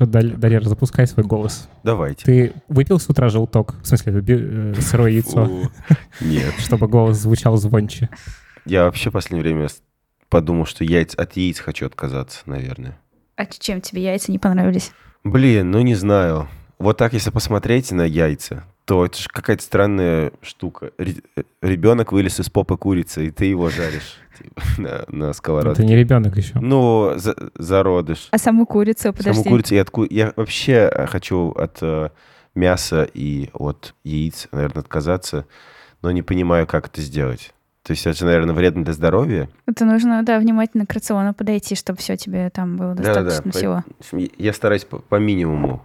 Что, Дарья, запускай свой голос. Давайте. Ты выпил с утра желток? В смысле, э, сырое яйцо? Нет. Чтобы голос звучал звонче. Я вообще в последнее время подумал, что яйц, от яиц хочу отказаться, наверное. А чем тебе яйца не понравились? Блин, ну не знаю. Вот так, если посмотреть на яйца, то это же какая-то странная штука. Ребенок вылез из попы курицы, и ты его жаришь типа, на, на сковородке. Это не ребенок еще. Ну, за, зародыш. А саму курицу, подожди. Саму курицу я, отку... я вообще хочу от э, мяса и от яиц, наверное, отказаться, но не понимаю, как это сделать. То есть это же, наверное, вредно для здоровья. Это нужно, да, внимательно к рациону подойти, чтобы все тебе там было достаточно да, да, всего. Я стараюсь по, по минимуму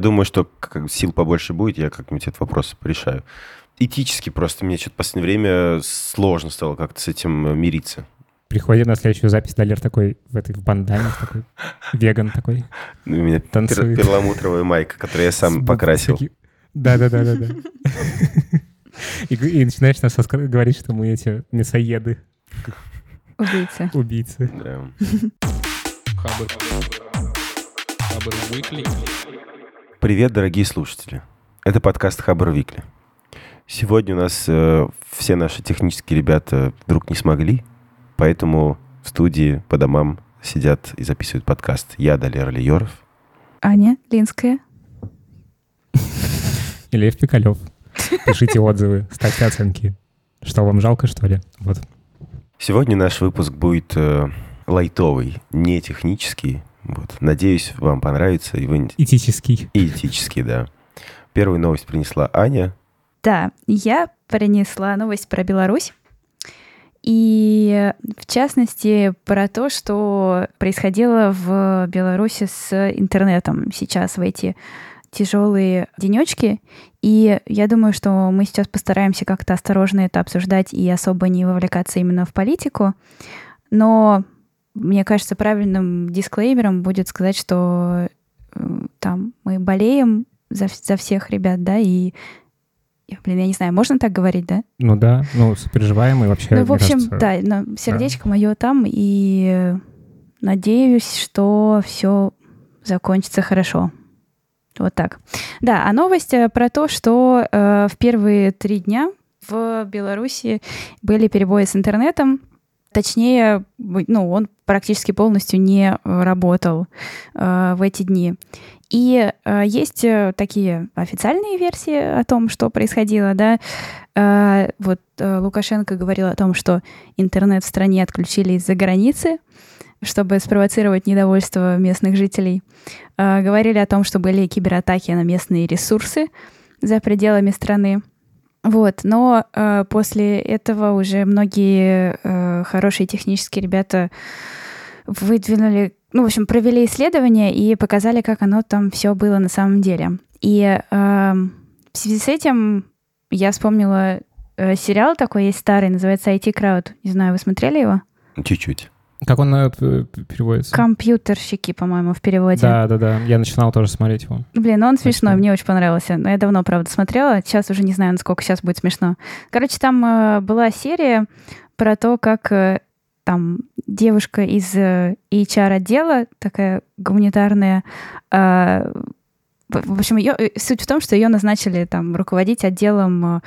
Думаю, что как, сил побольше будет, я как-нибудь этот вопрос решаю. Этически просто мне что-то в последнее время сложно стало как-то с этим э, мириться. Приходит на следующую запись Далер такой в этой в бандане, такой веган такой. Ну, у меня пер, перламутровая майка, которую я сам покрасил. Да-да-да-да-да. И, и начинаешь нас говорить, что мы эти мясоеды. Убийцы. Убийцы. Да. Привет, дорогие слушатели. Это подкаст Хабр Викли. Сегодня у нас э, все наши технические ребята вдруг не смогли, поэтому в студии по домам сидят и записывают подкаст. Я, Далер Алиеров. Аня Линская. И Лев Пикалев. Пишите отзывы, ставьте оценки. Что, вам жалко, что ли? Вот. Сегодня наш выпуск будет э, лайтовый, не технический, вот. Надеюсь, вам понравится. И вы... Этический. этический, да. Первую новость принесла Аня. Да, я принесла новость про Беларусь. И в частности про то, что происходило в Беларуси с интернетом сейчас в эти тяжелые денечки. И я думаю, что мы сейчас постараемся как-то осторожно это обсуждать и особо не вовлекаться именно в политику. Но мне кажется, правильным дисклеймером будет сказать, что э, там мы болеем за, за всех ребят, да, и Блин, я не знаю, можно так говорить, да? Ну да, ну, сопереживаем и вообще, Ну, в общем, кажется, да, но сердечко да. мое там, и надеюсь, что все закончится хорошо. Вот так. Да, а новость э, про то, что э, в первые три дня в Беларуси были перебои с интернетом, Точнее, ну, он практически полностью не э, работал э, в эти дни. И э, есть э, такие официальные версии о том, что происходило, да. Э, вот э, Лукашенко говорил о том, что интернет в стране отключили из-за границы, чтобы спровоцировать недовольство местных жителей. Э, говорили о том, что были кибератаки на местные ресурсы за пределами страны. Вот, но э, после этого уже многие э, хорошие технические ребята выдвинули, ну, в общем, провели исследования и показали, как оно там все было на самом деле. И э, в связи с этим я вспомнила э, сериал такой есть старый, называется IT Crowd. Не знаю, вы смотрели его? Чуть-чуть. Как он э, переводится? Компьютерщики, по-моему, в переводе. Да, да, да. Я начинал тоже смотреть его. Блин, он смешной, мне очень понравился. Но я давно, правда, смотрела. Сейчас уже не знаю, насколько сейчас будет смешно. Короче, там э, была серия про то, как э, там девушка из э, HR-отдела, такая гуманитарная, э, в общем, ее, э, суть в том, что ее назначили там руководить отделом э,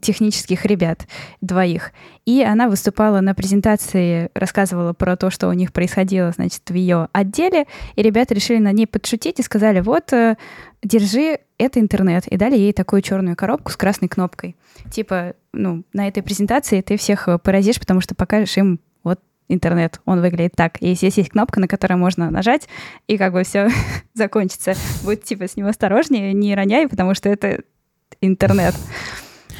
технических ребят, двоих. И она выступала на презентации, рассказывала про то, что у них происходило, значит, в ее отделе, и ребята решили на ней подшутить и сказали, вот, э, держи, это интернет, и дали ей такую черную коробку с красной кнопкой. Типа, ну, на этой презентации ты всех э, поразишь, потому что покажешь им вот интернет, он выглядит так. И здесь есть кнопка, на которую можно нажать, и как бы все закончится. Будь типа с ним осторожнее, не роняй, потому что это интернет.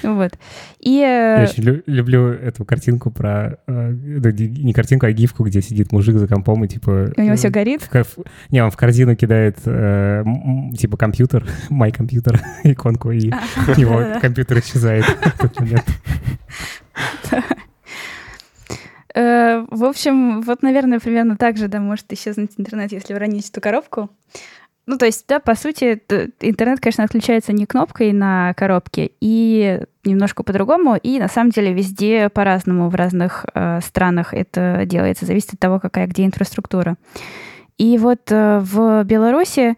Вот. И... Э, Я очень люблю эту картинку про... Э, не картинку, а гифку, где сидит мужик за компом и типа... У него э, все горит? В, не, он в корзину кидает типа компьютер, мой компьютер, иконку, и у него компьютер исчезает в этот момент. В общем, вот, наверное, примерно так же, да, может исчезнуть интернет, если уронить эту коробку. Ну, то есть, да, по сути, интернет, конечно, отключается не кнопкой на коробке, и немножко по-другому, и на самом деле везде по-разному в разных э, странах это делается, зависит от того, какая где инфраструктура. И вот э, в Беларуси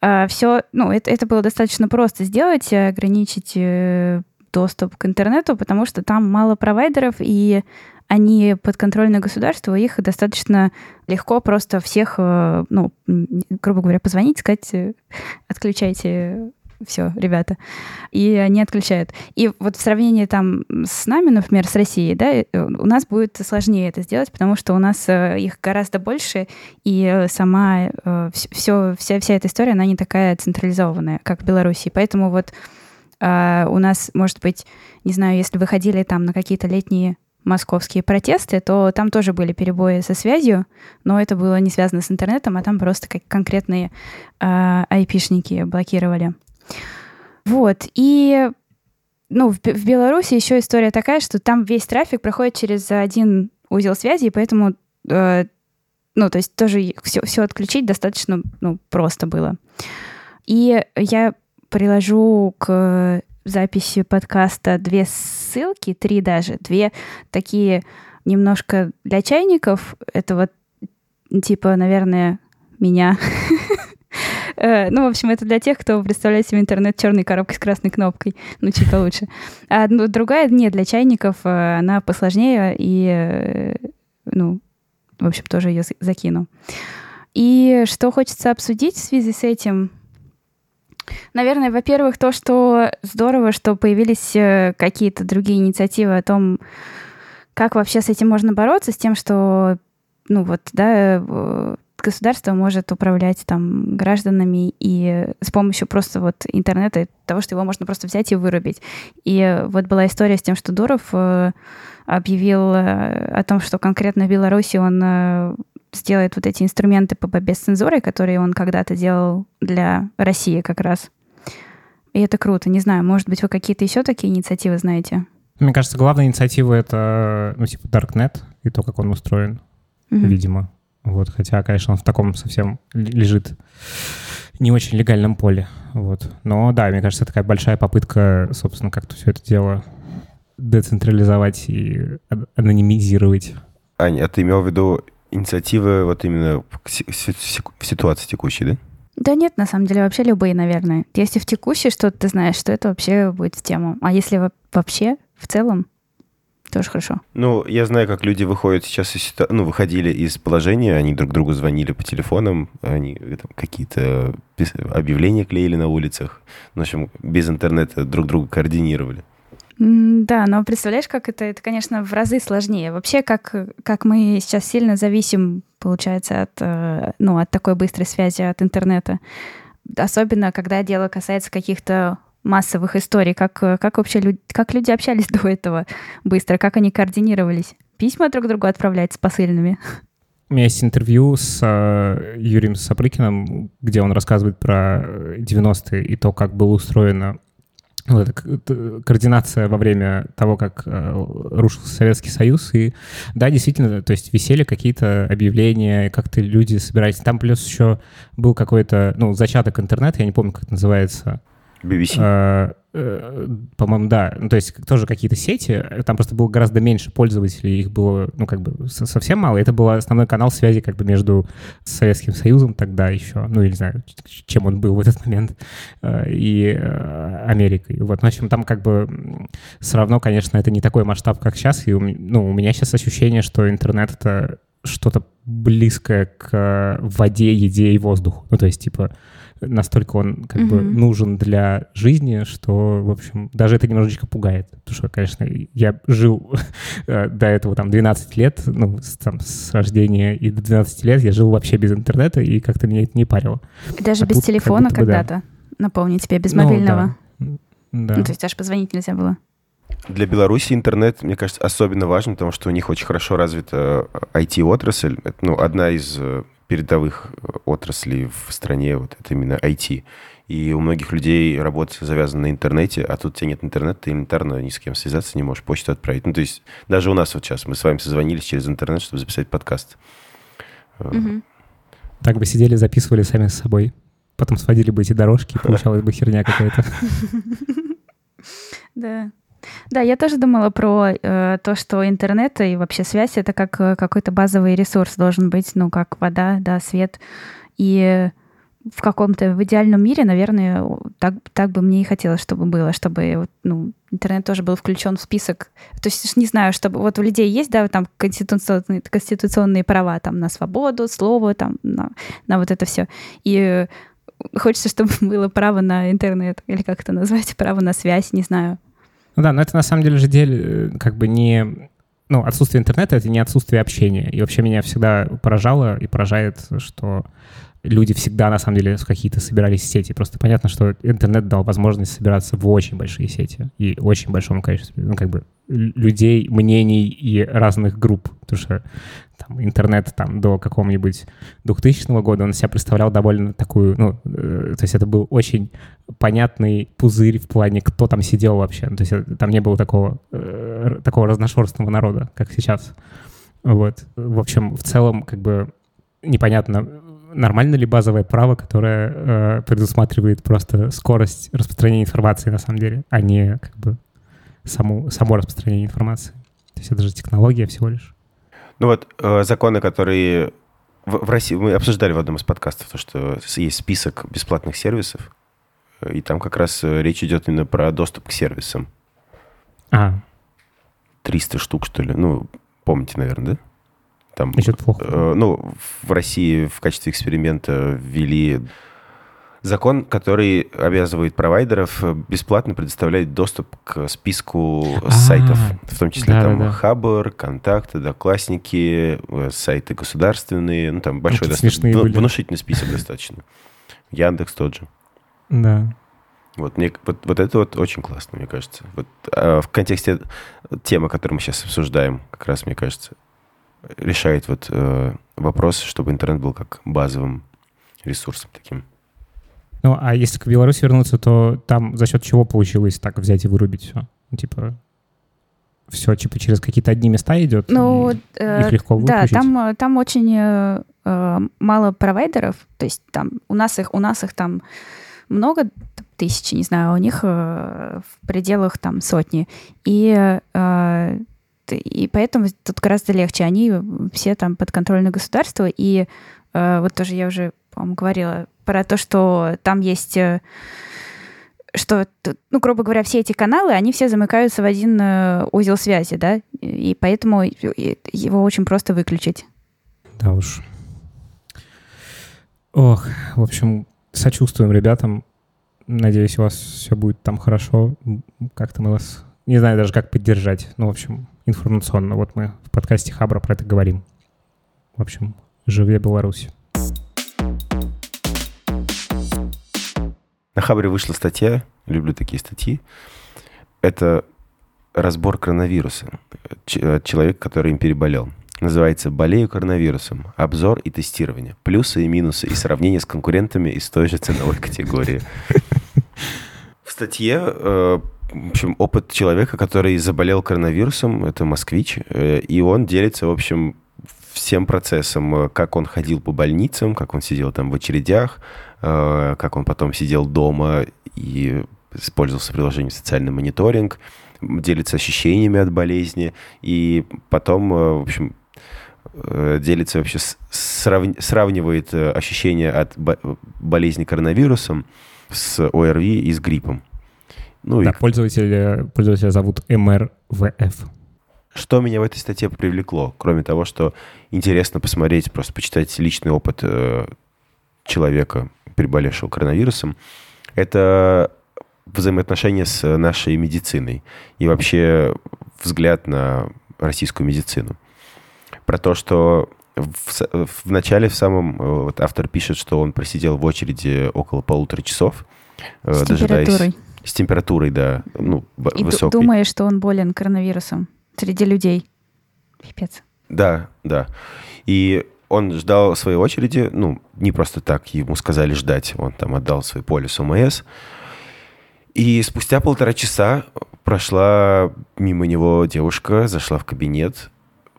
э, все, ну, это, это было достаточно просто сделать, ограничить э, доступ к интернету, потому что там мало провайдеров, и они подконтрольны государству, их достаточно легко просто всех, э, ну, грубо говоря, позвонить, сказать, э, отключайте все, ребята. И они отключают. И вот в сравнении там с нами, например, с Россией, да, э, у нас будет сложнее это сделать, потому что у нас их гораздо больше, и сама все, вся, вся эта история, она не такая централизованная, как в Беларуси. Поэтому вот а, у нас, может быть, не знаю, если вы ходили там на какие-то летние московские протесты, то там тоже были перебои со связью, но это было не связано с интернетом, а там просто как конкретные э, айпишники блокировали. Вот, и ну, в, в Беларуси еще история такая, что там весь трафик проходит через один узел связи, и поэтому, э, ну, то есть тоже все, все отключить достаточно ну, просто было. И я приложу к записи подкаста две ссылки, три даже, две такие немножко для чайников. Это вот типа, наверное, меня. Э, ну, в общем, это для тех, кто представляет себе интернет черной коробкой с красной кнопкой. Ну, чуть получше. А ну, другая, не для чайников, э, она посложнее, и, э, ну, в общем, тоже ее закину. И что хочется обсудить в связи с этим, Наверное, во-первых, то, что здорово, что появились э, какие-то другие инициативы о том, как вообще с этим можно бороться, с тем, что, ну вот, да, э, государство может управлять там гражданами и с помощью просто вот интернета, того, что его можно просто взять и вырубить. И вот была история с тем, что Дуров э, объявил о том, что конкретно в Беларуси он сделает вот эти инструменты по борьбе с цензурой, которые он когда-то делал для России как раз. И это круто. Не знаю, может быть, вы какие-то еще такие инициативы знаете? Мне кажется, главная инициатива — это, ну, типа, Darknet и то, как он устроен, mm-hmm. видимо. Вот, хотя, конечно, он в таком совсем лежит не очень легальном поле. Вот. Но да, мне кажется, это такая большая попытка, собственно, как-то все это дело децентрализовать и анонимизировать. Аня, а ты имел в виду инициативы вот именно в ситуации текущей, да? Да нет, на самом деле, вообще любые, наверное. Если в текущей что-то ты знаешь, что это вообще будет в тему. А если вообще, в целом, тоже хорошо. Ну, я знаю, как люди выходят сейчас из ситуации, ну, выходили из положения, они друг другу звонили по телефонам, они там, какие-то объявления клеили на улицах. Ну, в общем, без интернета друг друга координировали. Да, но представляешь, как это? Это, конечно, в разы сложнее. Вообще, как, как мы сейчас сильно зависим, получается, от, э, ну, от такой быстрой связи от интернета. Особенно, когда дело касается каких-то массовых историй. Как, как вообще люди, как люди общались до этого быстро? Как они координировались? Письма друг другу отправлять с посыльными? У меня есть интервью с э, Юрием Сапрыкиным, где он рассказывает про 90-е и то, как было устроено вот эта координация во время того, как э, рушился Советский Союз. И да, действительно, то есть висели какие-то объявления, как-то люди собирались. Там плюс еще был какой-то, ну, зачаток интернета, я не помню, как это называется. BBC? Э, по-моему, да. Ну, то есть тоже какие-то сети. Там просто было гораздо меньше пользователей, их было, ну, как бы совсем мало. Это был основной канал связи как бы между Советским Союзом тогда еще, ну, или не знаю, чем он был в этот момент, э, и э, Америкой. Вот, ну, в общем, там как бы все равно, конечно, это не такой масштаб, как сейчас. И, ну, у меня сейчас ощущение, что интернет — это что-то близкое к воде, еде и воздуху. Ну, то есть, типа, настолько он как mm-hmm. бы нужен для жизни, что, в общем, даже это немножечко пугает. Потому что, конечно, я жил э, до этого там 12 лет, ну, с, там, с рождения и до 12 лет я жил вообще без интернета, и как-то меня это не парило. Даже а без тут, телефона как когда-то, да. напомню тебе, без мобильного. Ну, да. да. Ну, то есть даже позвонить нельзя было. Для Беларуси интернет, мне кажется, особенно важен, потому что у них очень хорошо развита IT-отрасль. Это, ну, одна из э, передовых э, отраслей в стране, вот это именно IT. И у многих людей работа завязана на интернете, а тут у тебя нет интернета, ты элементарно ни с кем связаться не можешь, почту отправить. Ну, то есть даже у нас вот сейчас, мы с вами созвонились через интернет, чтобы записать подкаст. Угу. Так бы сидели, записывали сами с собой. Потом сводили бы эти дорожки, получалась бы херня какая-то. Да. Да, я тоже думала про э, то, что интернет и вообще связь это как э, какой-то базовый ресурс должен быть, ну, как вода, да, свет. И в каком-то в идеальном мире, наверное, так, так бы мне и хотелось, чтобы было, чтобы ну, интернет тоже был включен в список. То есть, не знаю, чтобы вот у людей есть, да, там конституционные, конституционные права там на свободу, слово, там на, на вот это все. И хочется, чтобы было право на интернет, или как это назвать, право на связь, не знаю. Ну да, но это на самом деле же деле э, как бы не... Ну, отсутствие интернета — это не отсутствие общения. И вообще меня всегда поражало и поражает, что люди всегда, на самом деле, в какие-то собирались сети. Просто понятно, что интернет дал возможность собираться в очень большие сети и очень большом количестве, ну, как бы, людей, мнений и разных групп. Потому что там, интернет там до какого-нибудь 2000 года он себя представлял довольно такую, ну, э, то есть это был очень понятный пузырь в плане, кто там сидел вообще. То есть там не было такого, э, такого разношерстного народа, как сейчас. Вот. В общем, в целом, как бы непонятно, нормально ли базовое право, которое э, предусматривает просто скорость распространения информации на самом деле, а не как бы саму, само распространение информации. То есть это же технология всего лишь. Ну вот э, законы, которые в, в России, мы обсуждали в одном из подкастов, то, что есть список бесплатных сервисов, и там как раз э, речь идет именно про доступ к сервисам. А. 300 штук, что ли. Ну, помните, наверное, да? Там, Значит, плохо. Э, ну, в России в качестве эксперимента ввели закон, который обязывает провайдеров бесплатно предоставлять доступ к списку А-а-а. сайтов, в том числе да, там да, да. Хабр, Контакты, Доклассники, э, сайты государственные, ну там большой, достаточно, внушительный список достаточно. Яндекс тот же. Да. Вот, мне, вот, вот это вот очень классно, мне кажется. Вот, а в контексте темы, которую мы сейчас обсуждаем, как раз, мне кажется, решает вот э, вопрос, чтобы интернет был как базовым ресурсом таким. Ну, а если к Беларуси вернуться, то там за счет чего получилось так взять и вырубить все? Типа, все типа через какие-то одни места идет? Ну, э, их легко выключить? Да, там, э, там очень э, э, мало провайдеров. То есть там у нас их, у нас их там много, тысячи, не знаю, а у них э, в пределах там сотни. И э, и поэтому тут гораздо легче. Они все там подконтрольны государству, и э, вот тоже я уже, по-моему, говорила про то, что там есть э, что, ну, грубо говоря, все эти каналы, они все замыкаются в один э, узел связи, да, и поэтому его очень просто выключить. Да уж. Ох, в общем, сочувствуем ребятам. Надеюсь, у вас все будет там хорошо. Как-то мы вас... Не знаю даже, как поддержать. Ну, в общем, информационно. Вот мы в подкасте Хабра про это говорим. В общем, живе Беларусь. На Хабре вышла статья, люблю такие статьи. Это разбор коронавируса. Человек, который им переболел. Называется «Болею коронавирусом. Обзор и тестирование. Плюсы и минусы и сравнение с конкурентами из той же ценовой категории». В статье э, в общем, опыт человека, который заболел коронавирусом, это москвич, э, и он делится, в общем, всем процессом, э, как он ходил по больницам, как он сидел там в очередях, э, как он потом сидел дома и использовался приложением «Социальный мониторинг», делится ощущениями от болезни, и потом, в общем, делится вообще, сравнивает ощущения от болезни коронавирусом с ОРВИ и с гриппом. Ну, да, и... пользователя, пользователя зовут MRVF. Что меня в этой статье привлекло, кроме того, что интересно посмотреть, просто почитать личный опыт э, человека, переболевшего коронавирусом, это взаимоотношения с нашей медициной и вообще взгляд на российскую медицину. Про то, что в, в начале в самом э, вот автор пишет, что он просидел в очереди около полутора часов, э, с дожидаясь с температурой, да, ну, И высокой. думаешь, что он болен коронавирусом среди людей. Пипец. Да, да. И он ждал своей очереди, ну, не просто так, ему сказали ждать, он там отдал свой полис ОМС. И спустя полтора часа прошла мимо него девушка, зашла в кабинет.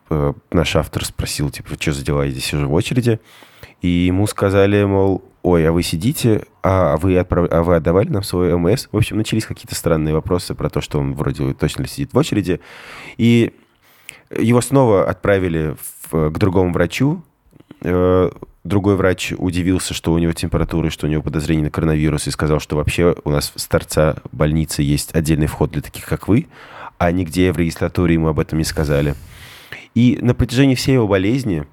Э, наш автор спросил, типа, что за дела, я здесь сижу в очереди. И ему сказали, мол, ой, а вы сидите, а вы, отправ... а вы отдавали нам свой МС? В общем, начались какие-то странные вопросы про то, что он вроде точно сидит в очереди. И его снова отправили в... к другому врачу. Э, другой врач удивился, что у него температура, что у него подозрение на коронавирус, и сказал, что вообще у нас с торца больницы есть отдельный вход для таких, как вы, а нигде в регистратуре ему об этом не сказали. И на протяжении всей его болезни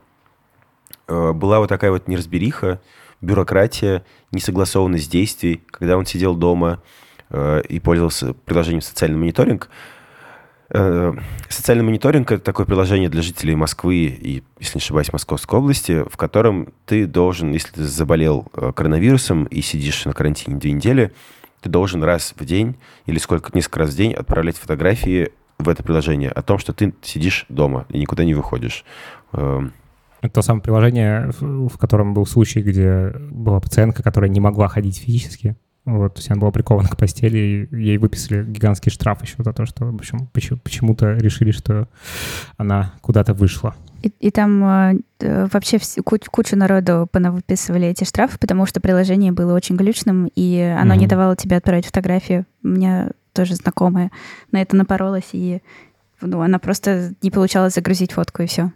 э, была вот такая вот неразбериха, бюрократия, несогласованность действий. Когда он сидел дома э, и пользовался приложением «Социальный мониторинг», э, Социальный мониторинг – это такое приложение для жителей Москвы и, если не ошибаюсь, Московской области, в котором ты должен, если ты заболел э, коронавирусом и сидишь на карантине две недели, ты должен раз в день или сколько несколько раз в день отправлять фотографии в это приложение о том, что ты сидишь дома и никуда не выходишь. Это то самое приложение, в котором был случай, где была пациентка, которая не могла ходить физически. Вот, то есть она была прикована к постели, и ей выписали гигантский штраф еще за то, что, в общем, почему-то решили, что она куда-то вышла. И, и там э, вообще вс- куч, кучу народу выписывали эти штрафы, потому что приложение было очень глючным, и оно mm-hmm. не давало тебе отправить фотографию. У меня тоже знакомая на это напоролась, и ну, она просто не получалось загрузить фотку, и все.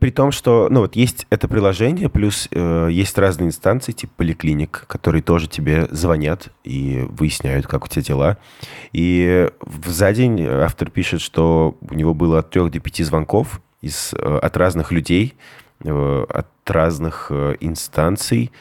При том, что, ну вот есть это приложение, плюс э, есть разные инстанции, типа поликлиник, которые тоже тебе звонят и выясняют, как у тебя дела. И за день автор пишет, что у него было от трех до пяти звонков из, э, от разных людей, э, от разных э, инстанций,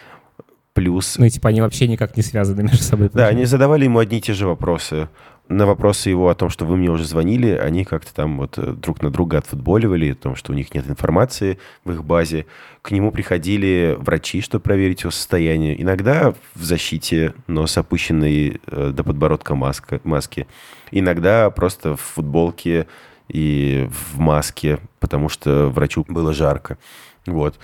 плюс... Ну, и типа они вообще никак не связаны между собой. Да, они задавали ему одни и те же вопросы на вопросы его о том, что вы мне уже звонили, они как-то там вот э, друг на друга отфутболивали, о том, что у них нет информации в их базе. К нему приходили врачи, чтобы проверить его состояние. Иногда в защите, но с опущенной э, до подбородка маска, маски. Иногда просто в футболке и в маске, потому что врачу было жарко. Вот.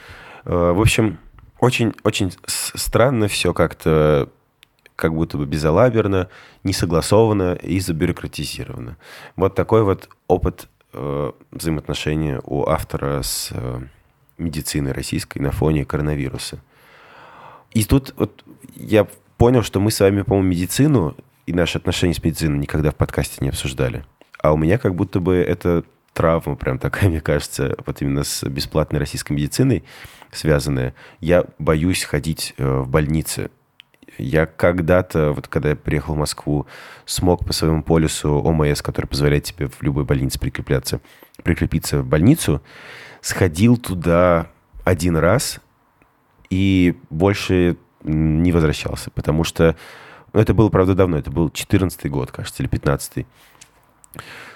Э, в общем, очень-очень странно все как-то как будто бы безалаберно, не согласовано и забюрократизировано. Вот такой вот опыт э, взаимоотношения у автора с э, медициной российской на фоне коронавируса. И тут вот я понял, что мы с вами, по-моему, медицину и наши отношения с медициной никогда в подкасте не обсуждали. А у меня как будто бы это травма прям такая, мне кажется, вот именно с бесплатной российской медициной связанная. Я боюсь ходить э, в больницы я когда-то, вот когда я приехал в Москву, смог по своему полису ОМС, который позволяет тебе в любой больнице прикрепляться, прикрепиться в больницу, сходил туда один раз и больше не возвращался, потому что ну, это было, правда, давно, это был 14 год, кажется, или 15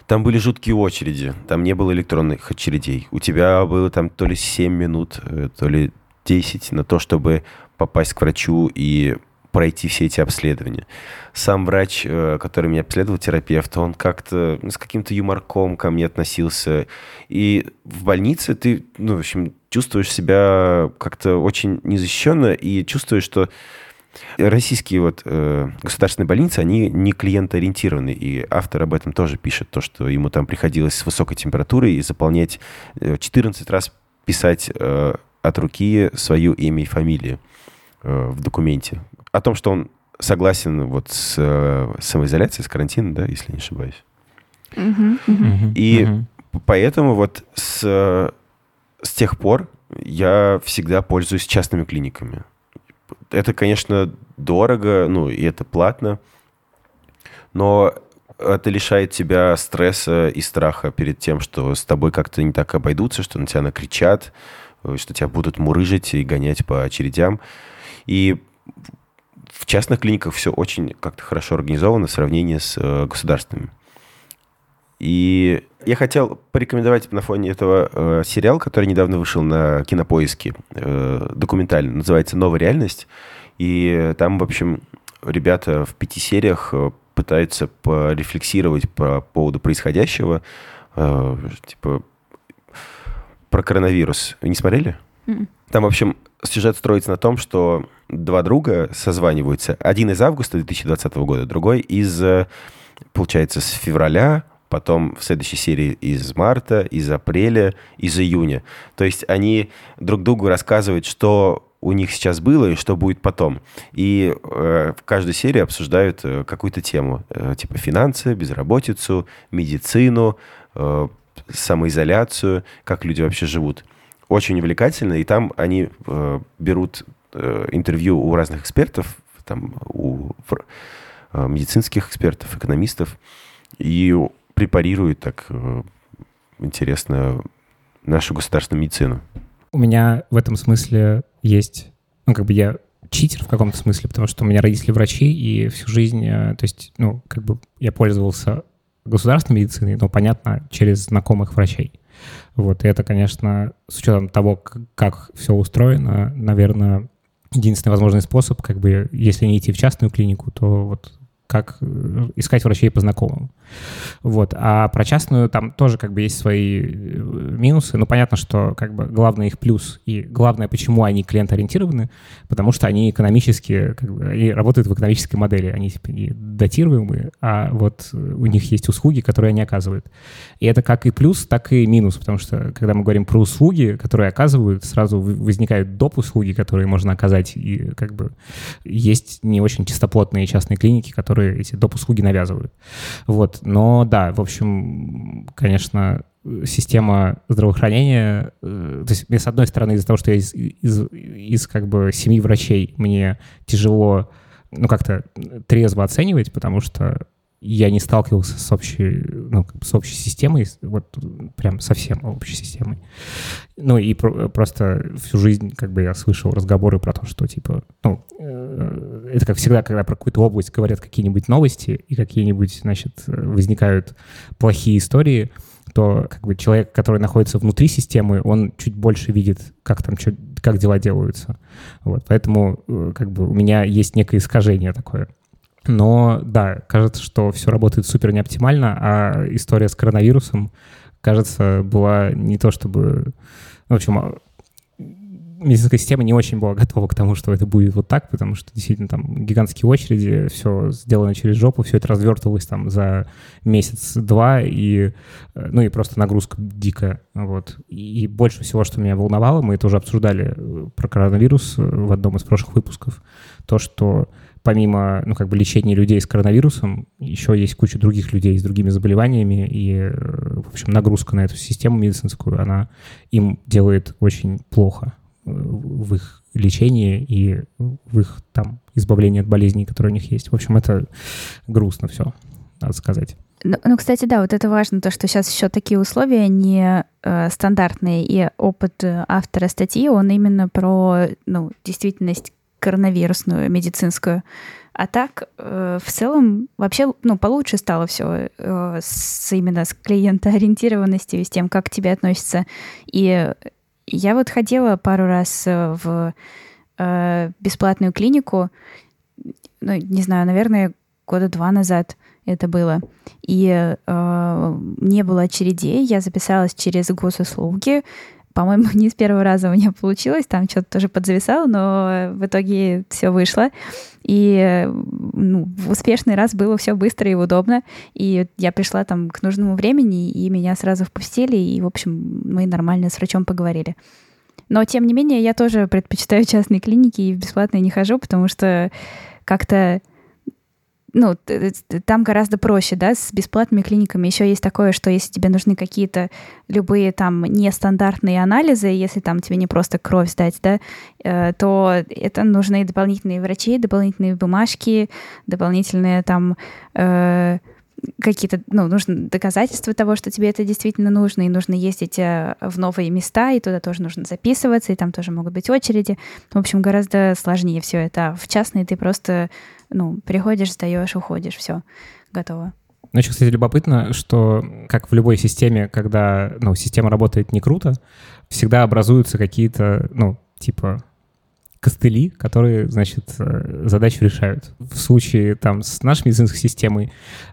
там были жуткие очереди, там не было электронных очередей. У тебя было там то ли 7 минут, э, то ли 10 на то, чтобы попасть к врачу и пройти все эти обследования. Сам врач, э, который меня обследовал, терапевт, он как-то ну, с каким-то юморком ко мне относился. И в больнице ты, ну, в общем, чувствуешь себя как-то очень незащищенно и чувствуешь, что российские вот э, государственные больницы, они не клиентоориентированы. И автор об этом тоже пишет, то, что ему там приходилось с высокой температурой и заполнять 14 э, раз писать э, от руки свое имя и фамилию э, в документе о том, что он согласен вот с э, самоизоляцией, с карантином, да, если не ошибаюсь. И поэтому вот с, с тех пор я всегда пользуюсь частными клиниками. Это, конечно, дорого, ну, и это платно, но это лишает тебя стресса и страха перед тем, что с тобой как-то не так обойдутся, что на тебя накричат, что тебя будут мурыжить и гонять по очередям. И в частных клиниках все очень как-то хорошо организовано в сравнении с э, государственными. И я хотел порекомендовать на фоне этого э, сериал, который недавно вышел на кинопоиске, э, документальный, называется «Новая реальность». И там, в общем, ребята в пяти сериях э, пытаются порефлексировать по поводу происходящего, э, типа про коронавирус. Вы не смотрели? Там, в общем, сюжет строится на том, что два друга созваниваются. Один из августа 2020 года, другой из, э, получается, с февраля, потом в следующей серии из марта, из апреля, из июня. То есть они друг другу рассказывают, что у них сейчас было и что будет потом. И э, в каждой серии обсуждают э, какую-то тему, э, типа финансы, безработицу, медицину, э, самоизоляцию, как люди вообще живут. Очень увлекательно, и там они э, берут э, интервью у разных экспертов, там, у э, медицинских экспертов, экономистов, и препарируют так э, интересно нашу государственную медицину. У меня в этом смысле есть, ну, как бы я читер в каком-то смысле, потому что у меня родители врачи, и всю жизнь, э, то есть, ну, как бы я пользовался государственной медициной, но, понятно, через знакомых врачей. Вот, и это, конечно, с учетом того, как, все устроено, наверное, единственный возможный способ, как бы, если не идти в частную клинику, то вот как э, искать врачей по знакомым. Вот. А про частную там тоже как бы есть свои э, минусы. Ну, понятно, что как бы главный их плюс и главное, почему они клиент-ориентированы, потому что они экономически, как бы, они работают в экономической модели. Они типа не датируемые, а вот у них есть услуги, которые они оказывают. И это как и плюс, так и минус, потому что когда мы говорим про услуги, которые оказывают, сразу возникают доп. услуги, которые можно оказать, и как бы есть не очень чистоплотные частные клиники, которые эти доп. услуги навязывают. Вот. Но да, в общем, конечно, система здравоохранения, э, то есть мне, с одной стороны, из-за того, что я из, из, из как бы семьи врачей, мне тяжело, ну, как-то трезво оценивать, потому что я не сталкивался с общей, ну, с общей системой, вот прям совсем общей системой. Ну и про- просто всю жизнь как бы я слышал разговоры про то, что типа, ну, э, это как всегда, когда про какую-то область говорят какие-нибудь новости и какие-нибудь, значит, возникают плохие истории, то как бы человек, который находится внутри системы, он чуть больше видит, как там, что, как дела делаются. Вот, поэтому э, как бы у меня есть некое искажение такое. Но да, кажется, что все работает супер неоптимально, а история с коронавирусом, кажется, была не то чтобы... В общем, а, медицинская система не очень была готова к тому, что это будет вот так, потому что действительно там гигантские очереди, все сделано через жопу, все это развертывалось там за месяц-два, и, ну и просто нагрузка дикая, вот. И больше всего, что меня волновало, мы это уже обсуждали э, про коронавирус в одном из прошлых выпусков, то, что помимо, ну, как бы лечения людей с коронавирусом, еще есть куча других людей с другими заболеваниями, и, э, в общем, нагрузка на эту систему медицинскую, она им делает очень плохо э, в их лечении и в их там избавлении от болезней, которые у них есть. В общем, это грустно все, надо сказать. Ну, ну, кстати, да, вот это важно, то, что сейчас еще такие условия не э, стандартные, и опыт э, автора статьи, он именно про, ну, действительность коронавирусную медицинскую. А так, э, в целом, вообще, ну, получше стало все э, с, именно с клиентоориентированностью с тем, как к тебе относятся. И я вот ходила пару раз э, в э, бесплатную клинику, ну, не знаю, наверное, года два назад это было. И э, не было очередей, я записалась через госуслуги, по-моему, не с первого раза у меня получилось, там что-то тоже подзависало, но в итоге все вышло. И ну, в успешный раз было все быстро и удобно. И я пришла там к нужному времени, и меня сразу впустили, и, в общем, мы нормально с врачом поговорили. Но, тем не менее, я тоже предпочитаю частные клиники и в бесплатные не хожу, потому что как-то ну, там гораздо проще, да, с бесплатными клиниками. Еще есть такое, что если тебе нужны какие-то любые там нестандартные анализы, если там тебе не просто кровь сдать, да, э, то это нужны дополнительные врачи, дополнительные бумажки, дополнительные там э, какие-то, ну, нужны доказательства того, что тебе это действительно нужно, и нужно ездить э, в новые места, и туда тоже нужно записываться, и там тоже могут быть очереди. В общем, гораздо сложнее все это. А в частные ты просто ну, приходишь, сдаешь, уходишь, все, готово. Ну, еще, кстати, любопытно, что, как в любой системе, когда, ну, система работает не круто, всегда образуются какие-то, ну, типа, костыли, которые, значит, э, задачу решают. В случае там с нашей медицинской системой,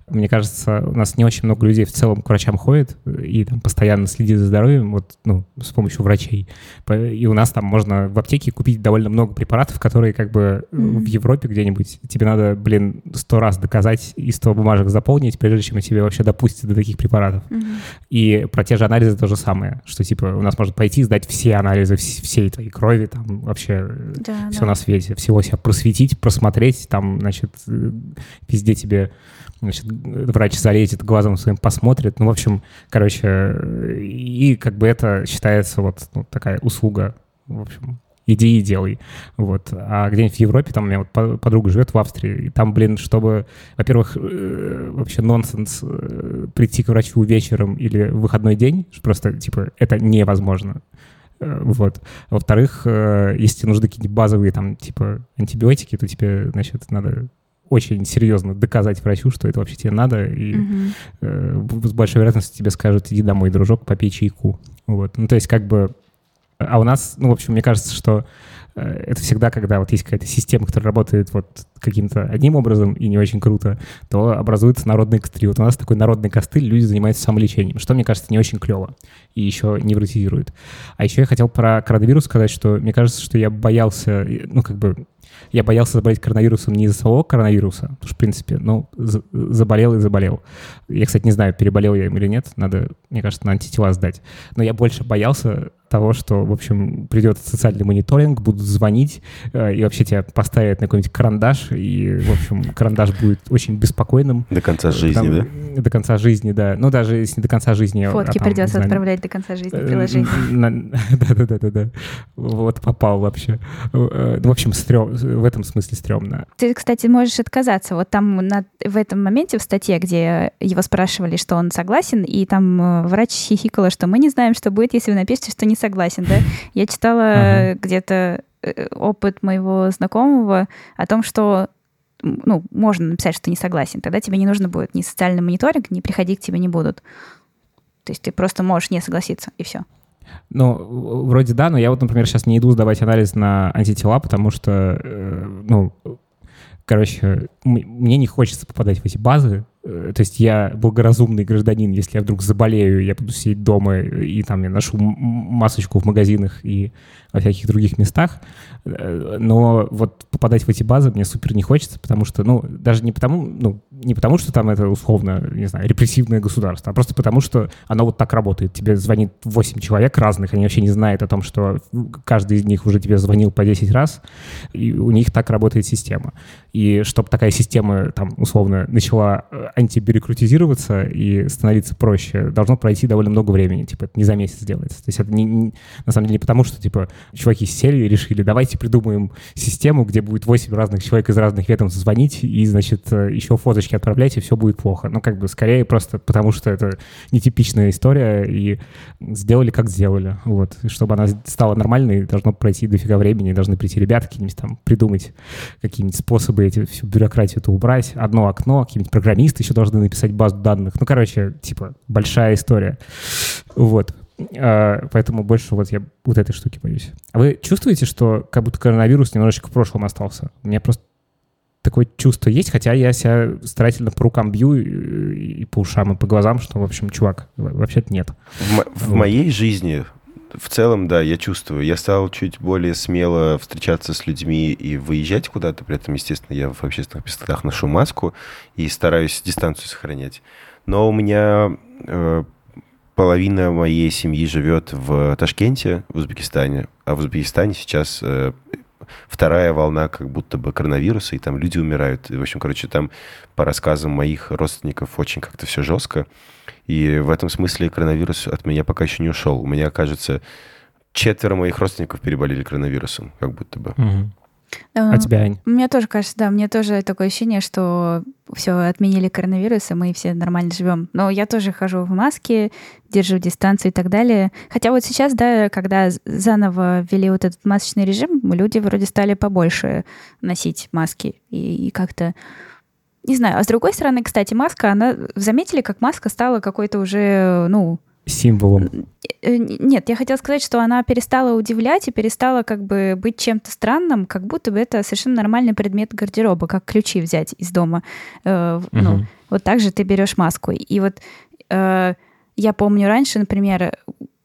мне кажется, у нас не очень много людей в целом к врачам ходит и там постоянно следит за здоровьем, вот, ну, с помощью врачей. И у нас там можно в аптеке купить довольно много препаратов, которые как бы mm-hmm. в Европе где-нибудь тебе надо, блин, сто раз доказать и сто бумажек заполнить, прежде чем тебе вообще допустят до таких препаратов. Mm-hmm. И про те же анализы то же самое, что типа у нас можно пойти сдать все анализы всей твоей крови, там вообще да, все да. на свете, всего себя просветить, просмотреть, там, значит, э, везде тебе значит, врач залезет глазом своим, посмотрит. Ну, в общем, короче, и как бы это считается вот ну, такая услуга, в общем, иди и делай. Вот. А где-нибудь в Европе, там у меня вот подруга живет в Австрии, и там, блин, чтобы, во-первых, э, вообще нонсенс э, прийти к врачу вечером или в выходной день, просто, типа, это невозможно. Э, вот. Во-вторых, если тебе нужны какие-нибудь базовые, там, типа, антибиотики, то тебе, значит, надо очень серьезно доказать врачу, что это вообще тебе надо, и mm-hmm. э, с большой вероятностью тебе скажут, иди домой, дружок, попей чайку. Вот. Ну, то есть как бы а у нас, ну, в общем, мне кажется, что э, это всегда, когда вот есть какая-то система, которая работает вот каким-то одним образом и не очень круто, то образуется народный костыль. Вот у нас такой народный костыль, люди занимаются самолечением, что, мне кажется, не очень клево и еще невротизирует. А еще я хотел про коронавирус сказать, что мне кажется, что я боялся, ну, как бы я боялся заболеть коронавирусом не из-за самого коронавируса, потому что, в принципе, ну, заболел и заболел. Я, кстати, не знаю, переболел я им или нет, надо, мне кажется, на антитела сдать. Но я больше боялся того, что, в общем, придет социальный мониторинг, будут звонить, э, и вообще тебя поставят на какой-нибудь карандаш, и, в общем, карандаш будет очень беспокойным. До конца жизни, там, да? До конца жизни, да. Ну, даже если не до конца жизни. Фотки а там, придется знаю, отправлять до конца жизни э, приложение. Да-да-да-да. Вот попал вообще. Э, в общем, стрём, в этом смысле стрёмно. Ты, кстати, можешь отказаться. Вот там на, в этом моменте в статье, где его спрашивали, что он согласен, и там врач хихикала, что мы не знаем, что будет, если вы напишете, что не согласен, да. Я читала uh-huh. где-то э, опыт моего знакомого о том, что ну, можно написать, что не согласен. Тогда тебе не нужно будет ни социальный мониторинг, ни приходить к тебе не будут. То есть ты просто можешь не согласиться, и все. Ну, вроде да, но я вот, например, сейчас не иду сдавать анализ на антитела, потому что, э, ну, короче, мне не хочется попадать в эти базы, то есть я благоразумный гражданин, если я вдруг заболею, я буду сидеть дома и там я ношу масочку в магазинах и во всяких других местах. Э, но вот попадать в эти базы мне супер не хочется, потому что, ну, даже не потому, ну, не потому, что там это условно, не знаю, репрессивное государство, а просто потому, что оно вот так работает. Тебе звонит 8 человек разных, они вообще не знают о том, что каждый из них уже тебе звонил по 10 раз, и у них так работает система. И чтобы такая система, там, условно, начала э, антибюрократизироваться и становиться проще, должно пройти довольно много времени. Типа, это не за месяц делается. То есть это не, не, на самом деле не потому, что, типа, чуваки сели и решили, давайте придумаем систему, где будет 8 разных человек из разных ведомств звонить и, значит, еще фоточки отправлять, и все будет плохо. Ну, как бы, скорее просто потому, что это нетипичная история, и сделали, как сделали. Вот. И чтобы она стала нормальной, должно пройти дофига времени, должны прийти ребята какие-нибудь там, придумать какие-нибудь способы эти, всю бюрократию-то убрать. Одно окно, какие-нибудь программисты еще должны написать базу данных. Ну, короче, типа, большая история. Вот. А, поэтому больше вот я вот этой штуки боюсь. А вы чувствуете, что как будто коронавирус немножечко в прошлом остался? У меня просто такое чувство есть, хотя я себя старательно по рукам бью и, и по ушам, и по глазам, что, в общем, чувак, вообще-то нет. В, в вот. моей жизни в целом, да, я чувствую. Я стал чуть более смело встречаться с людьми и выезжать куда-то. При этом, естественно, я в общественных местах ношу маску и стараюсь дистанцию сохранять. Но у меня э, половина моей семьи живет в Ташкенте, в Узбекистане. А в Узбекистане сейчас э, вторая волна как будто бы коронавируса, и там люди умирают. И, в общем, короче, там по рассказам моих родственников очень как-то все жестко. И в этом смысле коронавирус от меня пока еще не ушел. У меня, кажется, четверо моих родственников переболели коронавирусом, как будто бы. Угу. А тебя, Ань? Мне тоже кажется, да, мне тоже такое ощущение, что все отменили коронавирус, и мы все нормально живем. Но я тоже хожу в маске, держу дистанцию и так далее. Хотя вот сейчас, да, когда заново ввели вот этот масочный режим, люди вроде стали побольше носить маски и, и как-то не знаю. А с другой стороны, кстати, маска, она... Заметили, как маска стала какой-то уже, ну... Символом. Э, нет, я хотела сказать, что она перестала удивлять и перестала как бы быть чем-то странным, как будто бы это совершенно нормальный предмет гардероба, как ключи взять из дома. Э, угу. Ну, вот так же ты берешь маску. И вот э, я помню раньше, например,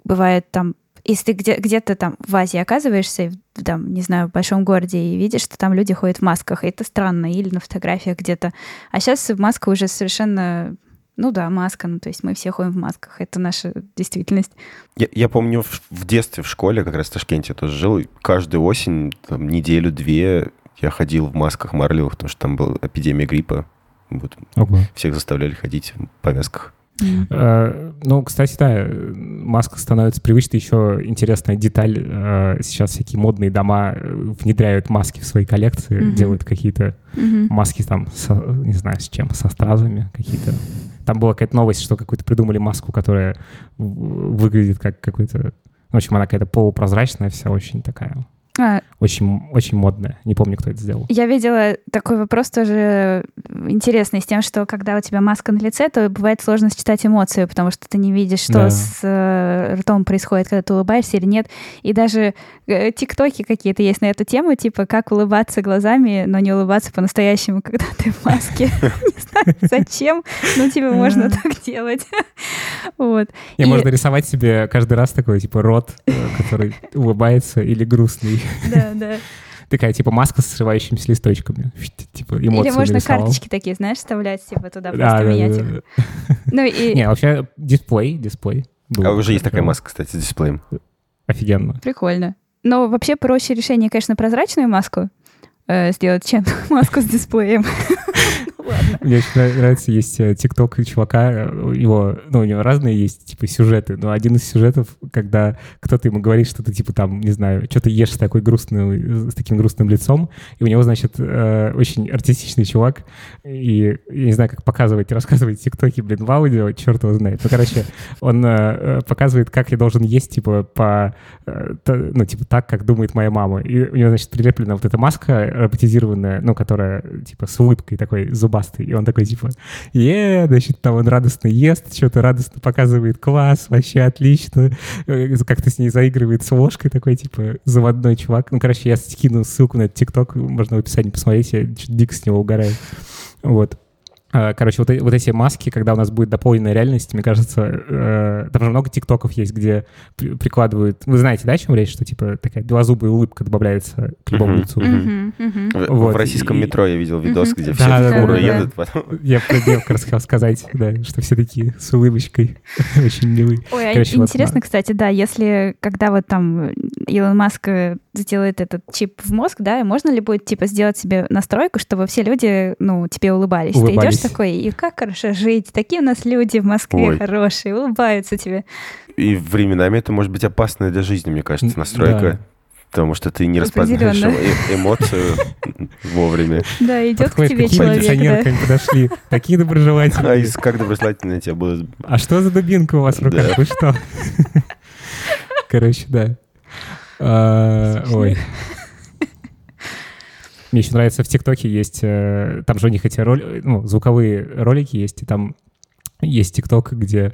бывает там если ты где- где-то там в Азии оказываешься, в, там, не знаю, в большом городе, и видишь, что там люди ходят в масках, и это странно, или на фотографиях где-то. А сейчас маска уже совершенно Ну да, маска, ну то есть мы все ходим в масках, это наша действительность. Я, я помню в, в детстве в школе, как раз в Ташкенте тоже жил, каждую осень, там, неделю-две я ходил в масках марлевых, потому что там была эпидемия гриппа. Вот. Ого. Всех заставляли ходить в повязках. Э, Ну, кстати, да, маска становится привычной. Еще интересная деталь. э, Сейчас всякие модные дома э, внедряют маски в свои коллекции, Мгм. делают какие-то Мгм. маски там, со- не знаю, с чем, со стразами какие-то. Там была какая-то новость, что какую-то придумали маску, которая выглядит как какой-то... В общем, она какая-то полупрозрачная вся, очень такая, А, очень, очень модная. Не помню, кто это сделал. Я видела такой вопрос тоже интересный с тем, что когда у тебя маска на лице, то бывает сложно считать эмоцию, потому что ты не видишь, что Да. с э, ртом происходит, когда ты улыбаешься или нет. И даже э, тиктоки какие-то есть на эту тему, типа как улыбаться глазами, но не улыбаться по-настоящему, когда ты в маске. Не знаю, зачем, но тебе можно так делать. Вот. И И- можно рисовать себе каждый раз такой, типа, рот, э, который улыбается или грустный. Да, да. Такая, типа, маска с срывающимися листочками. Типа, эмоции Или можно нарисовал. карточки такие, знаешь, вставлять, типа туда, Да, просто да, менять да, их. да. Ну и Не, вообще, дисплей, дисплей. был А уже есть такая маска, кстати, с дисплеем. Офигенно. Прикольно. Но вообще проще решение, конечно, прозрачную маску э, сделать, чем маску с дисплеем. Мне очень нрав- нравится, есть э, тикток чувака, э, его, ну, у него разные есть, типа, сюжеты, но один из сюжетов, когда кто-то ему говорит, что ты, типа, там, не знаю, что ты ешь с такой грустной, с таким грустным лицом, и у него, значит, э, очень артистичный чувак, и я не знаю, как показывать, рассказывать тиктоки, блин, в аудио, черт его знает. Ну, короче, он э, э, показывает, как я должен есть, типа, по, э, ну, типа, так, как думает моя мама. И у него, значит, прилеплена вот эта маска роботизированная, ну, которая, типа, с улыбкой такой зубастой. И он такой, типа, е, значит, там он радостно ест, что-то радостно показывает, класс, вообще отлично. Э, Как-то с ней заигрывает с ложкой такой, типа, заводной чувак. Ну, короче, я скину ссылку на этот ТикТок, можно в описании посмотреть, я дико с него угораю. Вот. А, Короче, вот, э- вот эти маски, когда у нас будет дополненная реальность, мне кажется, э, там же много тиктоков есть, где при- прикладывают... Вы знаете, да, о чем речь? Что, типа, такая белозубая улыбка добавляется к любому лицу. В, Вот, в российском и- метро я видел видос, где все да, да, да. едут, потом... Я про хотел сказать, да, что все такие с улыбочкой, очень милые. Ой, а вот, интересно, кстати, да, если когда вот там Илон Маск э, сделает этот чип в мозг, да, можно ли будет, типа, сделать себе настройку, чтобы все люди, ну, тебе улыбались? Улыбались. Такой, и как хорошо жить, такие у нас люди в Москве Ой. хорошие, улыбаются тебе. И временами это может быть опасно для жизни, мне кажется, настройка. да. Потому что ты не распознаешь э- эмоцию вовремя. Да, идет к тебе человек, пенсионеры да. подошли, такие А доброжелательные. из как добросылательно тебя будут... А что за дубинка у вас в руках? Да. Вы что? Короче, да. А, Ой. Мне еще нравится в ТикТоке есть, э, там же у них эти роли, ну, звуковые ролики есть, и там есть ТикТок, где,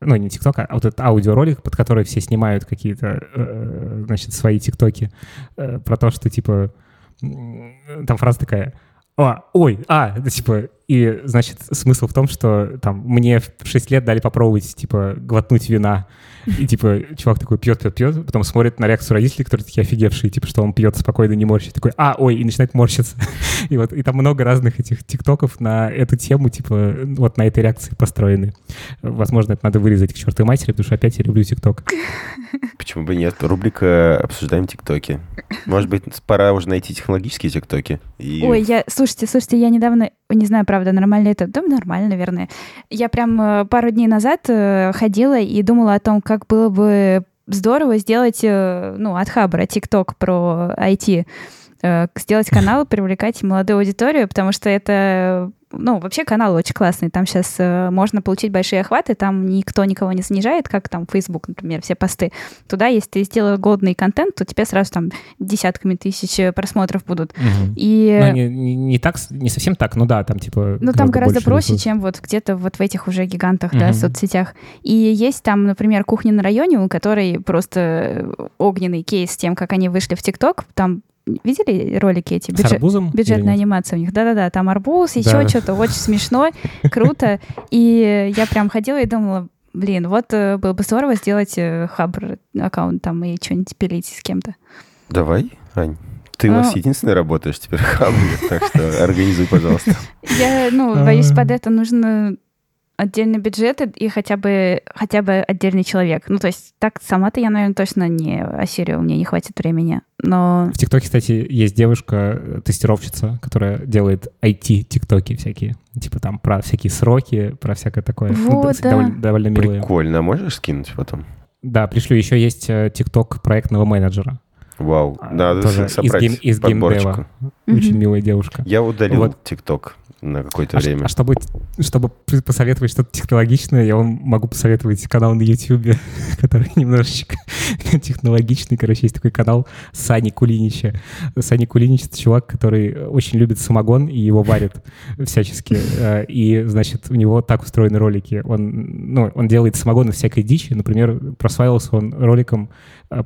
ну, не ТикТок, а вот этот аудиоролик, под который все снимают какие-то, э, значит, свои ТикТоки, э, про то, что, типа, там фраза такая, а, ой, а, да, типа, и, значит, смысл в том, что там мне в 6 лет дали попробовать, типа, глотнуть вина. И, типа, чувак такой пьет, пьет, пьет, потом смотрит на реакцию родителей, которые такие офигевшие, типа, что он пьет спокойно, не морщит. Такой, а, ой, и начинает морщиться. И вот, и там много разных этих тиктоков на эту тему, типа, вот на этой реакции построены. Возможно, это надо вырезать к чертовой матери, потому что опять я люблю тикток. Почему бы нет? Рубрика «Обсуждаем тиктоки». Может быть, пора уже найти технологические тиктоки. И... Ой, я, слушайте, слушайте, я недавно, не знаю, правда, нормально это, да, нормально, наверное. Я прям э, пару дней назад э, ходила и думала о том, как было бы здорово сделать, э, ну, от Хабра, ТикТок про IT, сделать канал, привлекать молодую аудиторию, потому что это, ну, вообще канал очень классный. Там сейчас можно получить большие охваты, там никто никого не снижает, как там Facebook, например, все посты. Туда, если ты сделал годный контент, то тебе сразу там десятками тысяч э, просмотров будут. И... Ну, не, не- не так, не совсем так, ну да, там типа... Ну, там гораздо проще, ресурсов. чем вот где-то вот в этих уже гигантах, да, Мгм. соцсетях. И есть там, например, «Кухня на районе», у которой просто огненный кейс с тем, как они вышли в ТикТок. Там видели ролики эти? С Бюджет- арбузом? или Бюджетная анимация у них. Да-да-да, там арбуз, еще Да. что-то очень смешно, круто. И я прям ходила и думала, блин, вот э, было бы здорово сделать э, хабр аккаунт там и что-нибудь пилить с кем-то. Давай, Ань. Ты у нас Ну. единственная работаешь теперь в Хабре, так что организуй, пожалуйста. Я, ну, боюсь, под это нужно отдельный бюджет и хотя бы, хотя бы отдельный человек. Ну, то есть так сама-то я, наверное, точно не осилю, у меня не хватит времени. Но... В ТикТоке, кстати, есть девушка-тестировщица, которая делает IT-тиктоки всякие. Типа там про всякие сроки, про всякое такое. Вот, ну, да. довольно, довольно милые. Прикольно. Можешь скинуть потом? Да, пришлю. Еще есть э, ТикТок проектного менеджера. Вау. А, Надо тоже собрать из, гейм, из подборочку. геймдева. Очень Мгм. милая девушка. Я удалил Вот. ТикТок на какое-то А, время. а чтобы, чтобы посоветовать что-то технологичное, я вам могу посоветовать канал на YouTube, который немножечко технологичный. Короче, есть такой канал Сани Кулинича. Сани Кулинич — это чувак, который очень любит самогон и его варит всячески. Э, И, значит, у него так устроены ролики. Он, ну, он делает самогон из всякой дичи. Например, прославился он роликом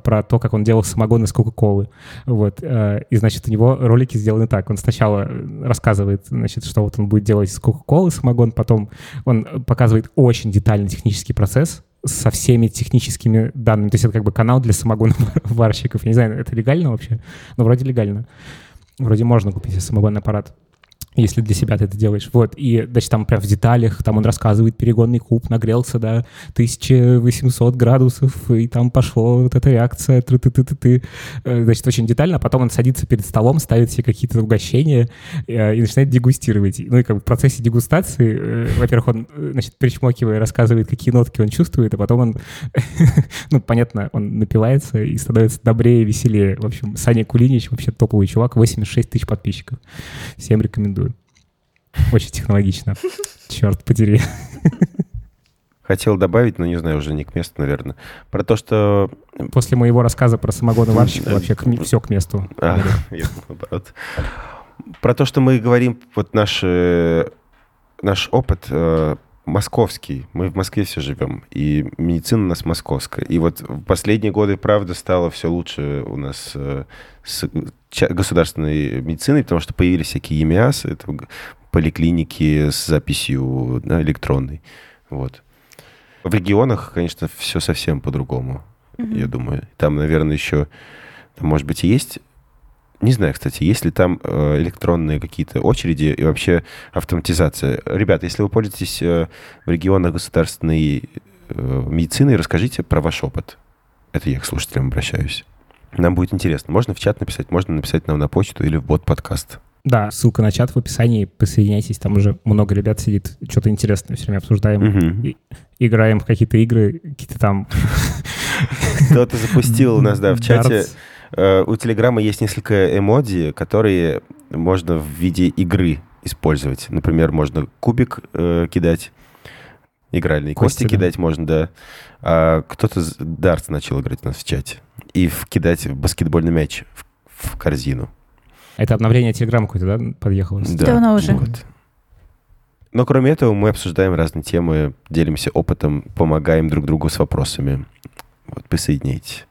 про то, как он делал самогон из Кока-Колы. Вот. э, И, значит, у него ролики сделаны так. Он сначала э, рассказывает, значит, что вот он будет делать из Кока-Колы самогон, потом он э, показывает очень детальный технический процесс со всеми техническими данными. То есть это как бы канал для самогоноварщиков. Я не знаю, это легально вообще? Ну, вроде легально. Вроде можно купить самогонный аппарат если для себя ты это делаешь. Вот, и, значит, там прям в деталях, там он рассказывает, перегонный куб нагрелся до 1800 градусов, и там пошло вот эта реакция, ты ты ты ты ты Значит, очень детально, а потом он садится перед столом, ставит себе какие-то угощения э, и начинает дегустировать. Ну и как бы в процессе дегустации, э, во-первых, он, э, значит, причмокивая, рассказывает, какие нотки он чувствует, а потом он, ну, понятно, он напивается и становится добрее, веселее. В общем, Саня Кулинич вообще топовый чувак, 86 тысяч подписчиков. Всем рекомендую. Очень технологично. Черт подери. Хотел добавить, но не знаю, уже не к месту, наверное. Про то, что... После моего рассказа про самогоноварщика Да. вообще все к месту. А, я наоборот. Про то, что мы говорим, вот наш, э, наш опыт э, московский. Мы в Москве все живем, и медицина у нас московская. И вот в последние годы, правда, стало все лучше у нас э, с государственной медициной, потому что появились всякие ЕМИАС, это поликлиники с записью да, электронной. Вот. В регионах, конечно, все совсем по-другому, Мгм. я думаю. Там, наверное, еще, там, может быть, и есть не знаю, кстати, есть ли там э, электронные какие-то очереди и вообще автоматизация. Ребята, если вы пользуетесь э, в регионах государственной э, медициной, расскажите про ваш опыт. Это я к слушателям обращаюсь. Нам будет интересно. Можно в чат написать, можно написать нам на почту или в бот-подкаст. Да, ссылка на чат в описании. Присоединяйтесь, там уже много ребят сидит. Что-то интересное все время обсуждаем. Мгм. И- Играем в какие-то игры, какие-то там... Кто-то запустил у нас, да, в чате. Дартс. Э, У Телеграма есть несколько эмодзи, которые можно в виде игры использовать. Например, можно кубик э, кидать, игральные кости, Кости, да. кидать можно, да. А кто-то с- дартс начал играть у нас в чате. И в- кидать в баскетбольный мяч в, в корзину. Это обновление Телеграма какое-то, да, подъехало? Да, Давно уже. вот. Но кроме этого мы обсуждаем разные темы, делимся опытом, помогаем друг другу с вопросами. Вот, присоединяйтесь.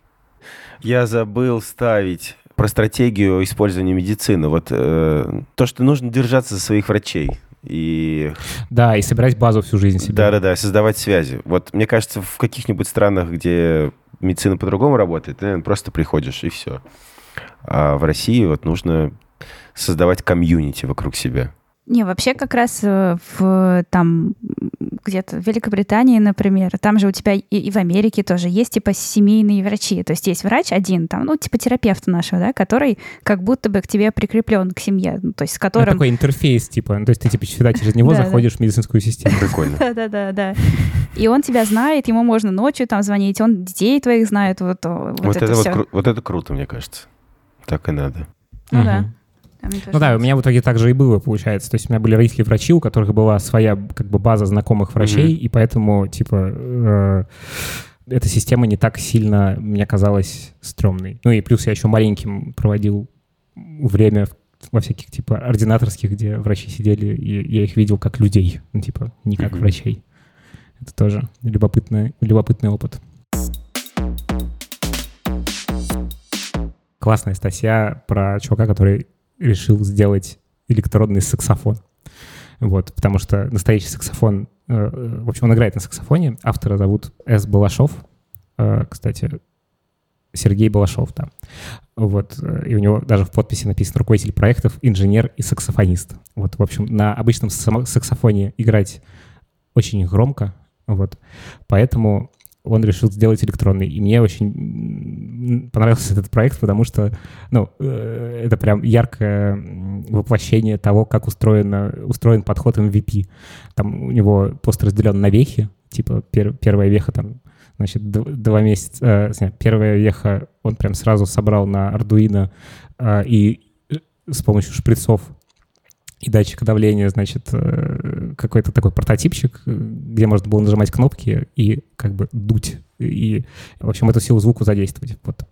Я забыл ставить про стратегию использования медицины. Вот э, то, что нужно держаться за своих врачей. И Да, и собирать базу всю жизнь себе. да-да-да, создавать связи. Вот мне кажется, в каких-нибудь странах, где медицина по-другому работает, ты, наверное, просто приходишь и все. А в России вот нужно создавать комьюнити вокруг себя. Не, вообще как раз э, в там где-то в Великобритании, например, там же у тебя и, и в Америке тоже есть типа семейные врачи. То есть есть врач один, там, ну, типа терапевта нашего, да, который как будто бы к тебе прикреплен к семье, ну, то есть с которым... такой интерфейс, типа, ну, то есть ты, типа, всегда через него заходишь в медицинскую систему. Прикольно. Да-да-да, да. И он тебя знает, ему можно ночью там звонить, он детей твоих знает, вот, о, вот, Вот, это, это, вот, все. кру- вот это круто, мне кажется. Так и надо. Ну да. Ну да, у меня в итоге так же и было, получается. То есть у меня были родители врачи, у которых была своя как бы база знакомых врачей, и поэтому, типа, э, эта система не так сильно мне казалась стрёмной. Ну и плюс я еще маленьким проводил время в- во всяких, типа, ординаторских, где врачи сидели, и я их видел как людей, ну, типа, не как Мгм. врачей. Это тоже любопытный, любопытный опыт. Классная статья про чувака, который решил сделать электронный саксофон. Вот, потому что настоящий саксофон, э, в общем, он играет на саксофоне. Автора зовут С. Балашов. Э, Кстати, Сергей Балашов, да. Вот, э, и у него даже в подписи написано руководитель проектов, инженер и саксофонист. Вот, в общем, на обычном саксофоне играть очень громко, вот. Поэтому он решил сделать электронный. И мне очень понравился этот проект, потому что, ну, э, это прям яркое воплощение того, как устроено, устроен подход MVP. Там у него пост разделен на вехи, типа пер, первая веха там, значит, два месяца, э, первая веха он прям сразу собрал на Arduino э, и э, с помощью шприцов и датчика давления, значит, э, какой-то такой прототипчик, э, где можно было нажимать кнопки и как бы дуть. И, в общем, эту силу звука задействовать, вот,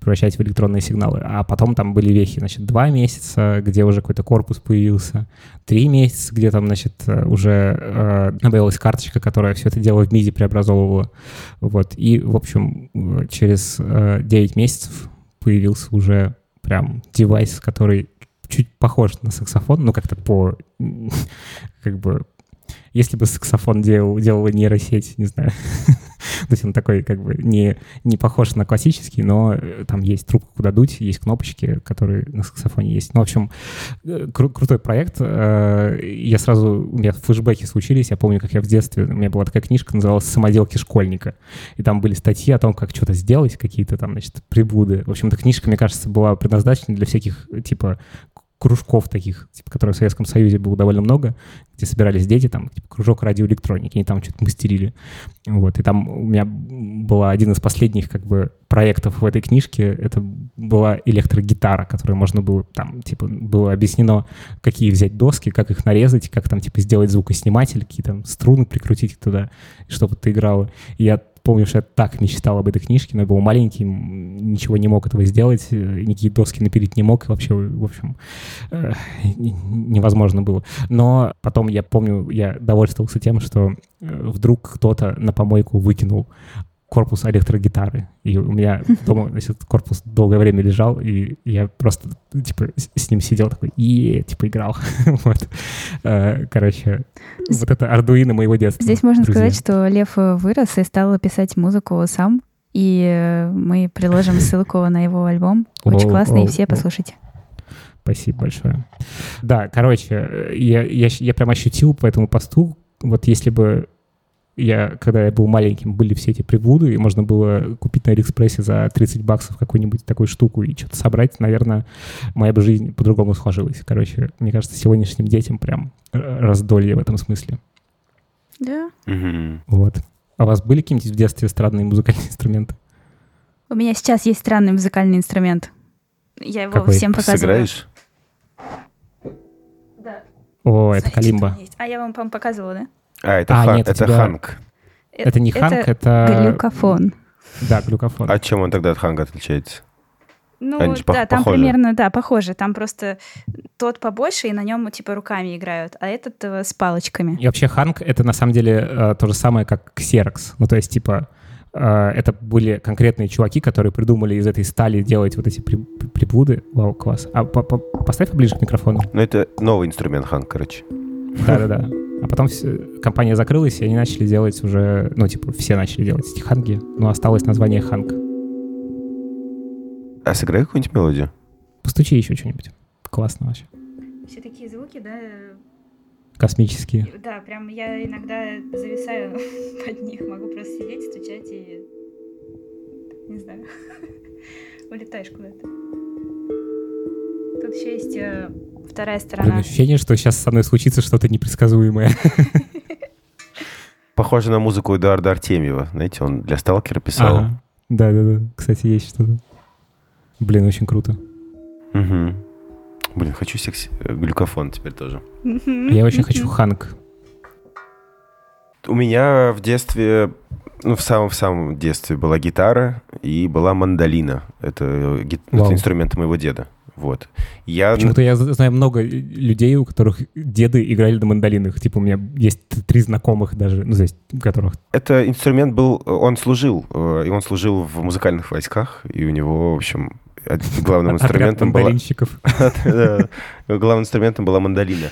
превращать в электронные сигналы. А потом там были вехи, значит, два месяца, где уже какой-то корпус появился, три месяца, где там, значит, уже э, появилась карточка, которая все это дело в MIDI преобразовывала. Вот. И, в общем, через э, 9 месяцев появился уже прям девайс, который чуть похож на саксофон, ну, как-то по, как бы, если бы саксофон делал, делала нейросеть, не знаю. То есть он такой как бы не, не похож на классический, но э, там есть трубка, куда дуть, есть кнопочки, которые на саксофоне есть. Ну, в общем, э, кру- крутой проект. Э, я сразу, у меня флешбеки случились, я помню, как я в детстве, у меня была такая книжка, называлась «Самоделки школьника», и там были статьи о том, как что-то сделать, какие-то там, значит, приблуды. В общем, эта книжка, мне кажется, была предназначена для всяких, типа, кружков таких, типа, которые в Советском Союзе было довольно много, где собирались дети, там, типа, кружок радиоэлектроники, они там что-то мастерили. Вот, и там у меня был один из последних, как бы, проектов в этой книжке, это была электрогитара, которую можно было, там, типа, было объяснено, какие взять доски, как их нарезать, как там, типа, сделать звукосниматель, какие там струны прикрутить туда, чтобы ты играла. И я помню, что я так мечтал об этой книжке, но я был маленький, ничего не мог этого сделать, э, никакие доски напилить не мог, вообще, в общем, э, невозможно было. Но потом я помню, я довольствовался тем, что э, вдруг кто-то на помойку выкинул корпус электрогитары. И у меня дома значит, корпус долгое время лежал, и я просто, типа, с ним сидел такой, и типа, играл. вот. Э, короче, вот это Ардуино моего детства. Здесь можно друзья. сказать, что Лев вырос и стал писать музыку сам, и мы приложим ссылку на его альбом. Очень классный, и все послушайте. Спасибо большое. Да, короче, я, я, я прям ощутил по этому посту, вот если бы я, когда я был маленьким, были все эти приблуды, и можно было купить на Алиэкспрессе за 30 баксов какую-нибудь такую штуку и что-то собрать, наверное, моя бы жизнь по-другому сложилась. Короче, мне кажется, сегодняшним детям прям раздолье в этом смысле. Да. Вот. А у вас были какие-нибудь в детстве странные музыкальные инструменты? У меня сейчас есть странный музыкальный инструмент. Я его Какой? всем показываю. Сыграешь? Да. О, Смотрите, это калимба. А я вам, по показывала, да? А, это, а, хан, нет, это тебя... ханг. Это не ханг, это... это... Глюкофон. Да, глюкофон. А чем он тогда от ханга отличается? Ну, Они да, там похожи. примерно, да, похоже. Там просто тот побольше, и на нем, типа, руками играют, а этот э, с палочками. И вообще ханг — это на самом деле э, то же самое, как ксерокс. Ну, то есть, типа, э, это были конкретные чуваки, которые придумали из этой стали делать вот эти при, при, приблуды. Вау, класс. А по, по, поставь поближе к микрофону. Ну, это новый инструмент ханг, короче. Да-да-да. А потом компания закрылась, и они начали делать уже, ну, типа, все начали делать эти ханги, но осталось название ханг. А сыграй какую-нибудь мелодию. Постучи еще что-нибудь. Классно вообще. Все такие звуки, да? Космические. Да, прям я иногда зависаю под них, могу просто сидеть, стучать и... Не знаю. Улетаешь куда-то. Тут еще есть э, вторая сторона. Блин, ощущение, что сейчас со мной случится что-то непредсказуемое. Похоже на музыку Эдуарда Артемьева. Знаете, он для «Сталкера» писал. Да-да-да. Кстати, есть что-то. Блин, очень круто. Угу. Блин, хочу секси... Э, глюкофон теперь тоже. Я очень хочу ханк. У меня в детстве, ну, в самом-самом детстве была гитара и была мандолина. Это, э, это инструмент моего деда. Вот. Я... Почему-то я знаю много людей, у которых деды играли на мандолинах. Типа у меня есть три знакомых даже, ну, здесь, у которых... Это инструмент был, он служил, э, и он служил в музыкальных войсках, и у него, в общем, главным инструментом была... Главным инструментом была мандолина.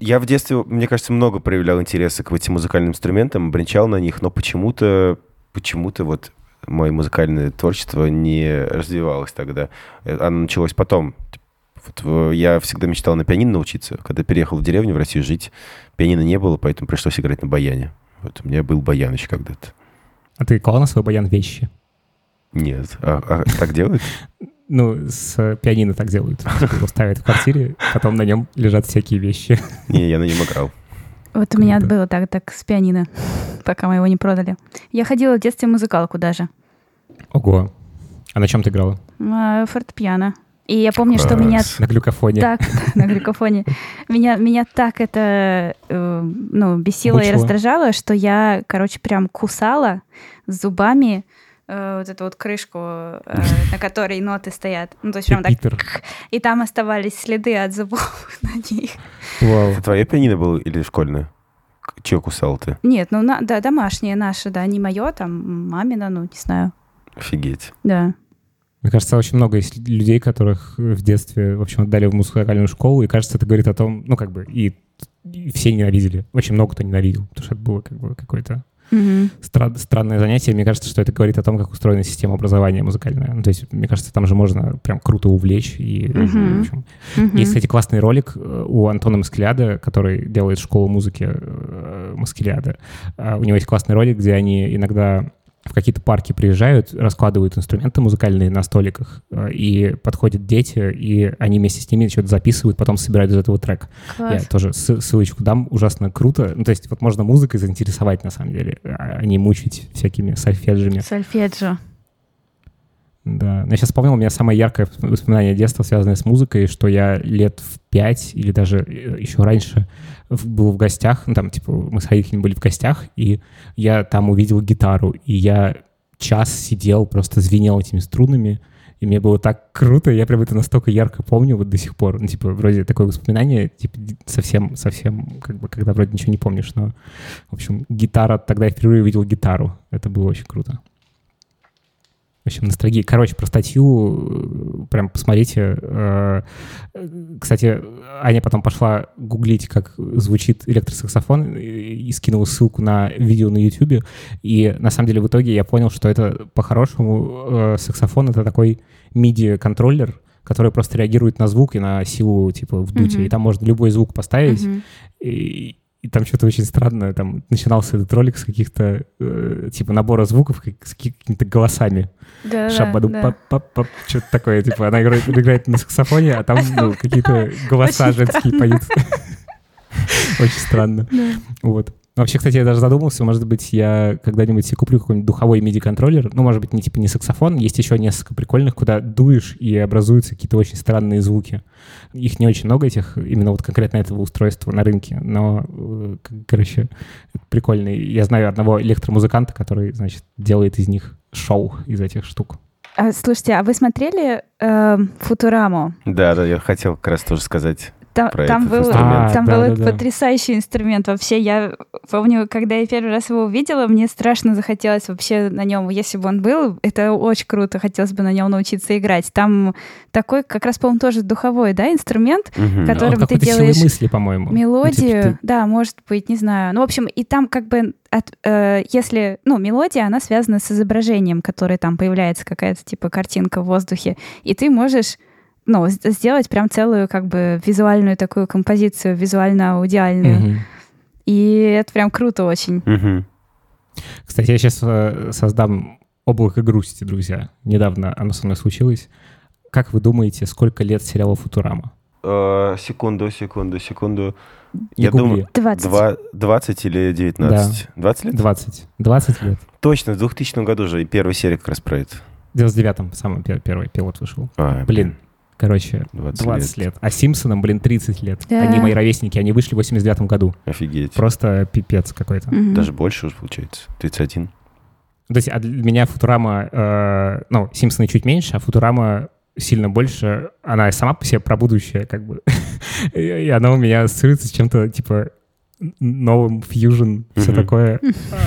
Я в детстве, мне кажется, много проявлял интереса к этим музыкальным инструментам, бренчал на них, но почему-то почему-то вот мое музыкальное творчество не развивалось тогда. Оно началось потом, Вот э, я всегда мечтал на пианино научиться. Когда переехал в деревню в Россию жить, пианино не было, поэтому пришлось играть на баяне. Вот у меня был баян еще когда-то. А ты клал на свой баян вещи? Нет. А, а так делают? Ну, с пианино так делают. Типа Его ставят в квартире, потом на нем лежат всякие вещи. Не, я на нем играл. Вот у меня Круто. было так, так с пианино, пока мы его не продали. Я ходила в детстве в музыкалку даже. Ого. А на чем ты играла? А, Фортепиано. И я помню, что меня Класс. На глюкофоне? так на глюкофоне меня меня так это э, ну бесило и Мучило. раздражало, что я, короче, прям кусала зубами э, вот эту вот крышку, э, на которой ноты стоят. Ну то есть прям так, и там оставались следы от зубов на них. Вау. Это твое пианино было или школьное? Чье кусал ты? Нет, ну на- да, домашнее наше, да, не мое, там мамино, ну не знаю, Офигеть. да. Мне кажется, очень много есть людей, которых в детстве, в общем, отдали в музыкальную школу, и кажется, это говорит о том, ну, как бы, и, и все ненавидели. Очень много кто ненавидел, потому что это было как бы какое-то Стра- странное занятие. Мне кажется, что это говорит о том, как устроена система образования музыкальная. Ну, то есть, мне кажется, там же можно прям круто увлечь. И, Мгм. в общем, Мгм. Есть, кстати, классный ролик э, у Антона Маскеляда, который делает школу музыки э, Маскеляда. А У него есть классный ролик, где они иногда в какие-то парки приезжают, раскладывают инструменты музыкальные на столиках, э, и подходят дети, и они вместе с ними что-то записывают, потом собирают из этого трек. Я Класс. тоже ссыл- ссылочку дам, ужасно круто. Ну, то есть вот можно музыкой заинтересовать, на самом деле, а а не мучить всякими сольфеджами. Сольфеджио. Да. Но я сейчас вспомнил, у меня самое яркое воспоминание детства, связанное с музыкой, что я лет в пять или даже э, еще раньше был в гостях, ну, там, типа, мы с родителями были в гостях, и я там увидел гитару, и я час сидел, просто звенел этими струнами, и мне было так круто, я прям это настолько ярко помню вот до сих пор. Ну, типа, вроде такое воспоминание, типа, совсем, совсем, как бы, когда вроде ничего не помнишь, но, в общем, гитара, тогда я впервые увидел гитару. Это было очень круто. В общем, ностальгия. Короче, про статью э, прям посмотрите. Э, Кстати, Аня потом пошла гуглить, как звучит электросаксофон, и скинула ссылку на видео на YouTube. И на самом деле в итоге я понял, что это по-хорошему э, саксофон — это такой MIDI-контроллер, который просто реагирует на звук и на силу, типа, вдутия. Мгм. И там можно любой звук поставить, Мгм. и, и там что-то очень странное. Там начинался этот ролик с каких-то, э, типа, набора звуков, как- с какими-то голосами. Да, Шабаду да, пап пап пап что-то такое. Типа, она играет, играет на саксофоне, а там ну, какие-то голоса женские поют. Очень странно. Вот. Вообще, кстати, я даже задумался, может быть, я когда-нибудь себе куплю какой-нибудь духовой MIDI-контроллер. Ну, может быть, не типа не саксофон. Есть еще несколько прикольных, куда дуешь и образуются какие-то очень странные звуки. Их не очень много, этих, именно вот конкретно этого устройства на рынке. Но, э, короче, это прикольно. Я знаю одного электромузыканта, который, значит, делает из них шоу из этих штук. А, слушайте, а вы смотрели эм, Футураму? Да, да, я хотел как раз тоже сказать. Там, Про там этот был, инструмент. там А, был да-да-да. потрясающий инструмент. Вообще, я помню, когда я первый раз его увидела, мне страшно захотелось вообще на нем, если бы он был, это очень круто, хотелось бы на нем научиться играть. Там такой, как раз, по-моему, тоже духовой, да, инструмент. Который- Которым Он ты делаешь мысли, по-моему. Ну, мелодию, типа, ты- да, может быть, не знаю. Ну, в общем, и там как бы, от, э, если, ну, мелодия, она связана с изображением, которое там появляется, какая-то типа картинка в воздухе, и ты можешь ну, сделать прям целую как бы визуальную такую композицию, визуально-аудиальную. Мгм. И это прям круто очень. Мгм. Кстати, я сейчас создам облако грусти, друзья. Недавно оно со мной случилось. Как вы думаете, сколько лет сериалу «Футурама»? Э, Секунду, секунду, секунду. Я гугли. думаю, 20. Два- 20 или 19? 20 лет? 20. 20 лет. Точно, в 2000 году же и первая серия как раз про это. В 99-м самый пер- первый пилот вышел. А, Блин, короче, 20, 20 лет. лет. А Симпсонам, блин, 30 лет. Да. Они мои ровесники, они вышли в 89 году. Офигеть. Просто пипец какой-то. Мгм. Даже больше уже получается. 31. То есть а для меня Футурама, э, ну, Симпсоны чуть меньше, а Футурама сильно больше. Она сама по себе про будущее, как бы. И она у меня ассоциируется с чем-то, типа, новым, фьюжн, все такое.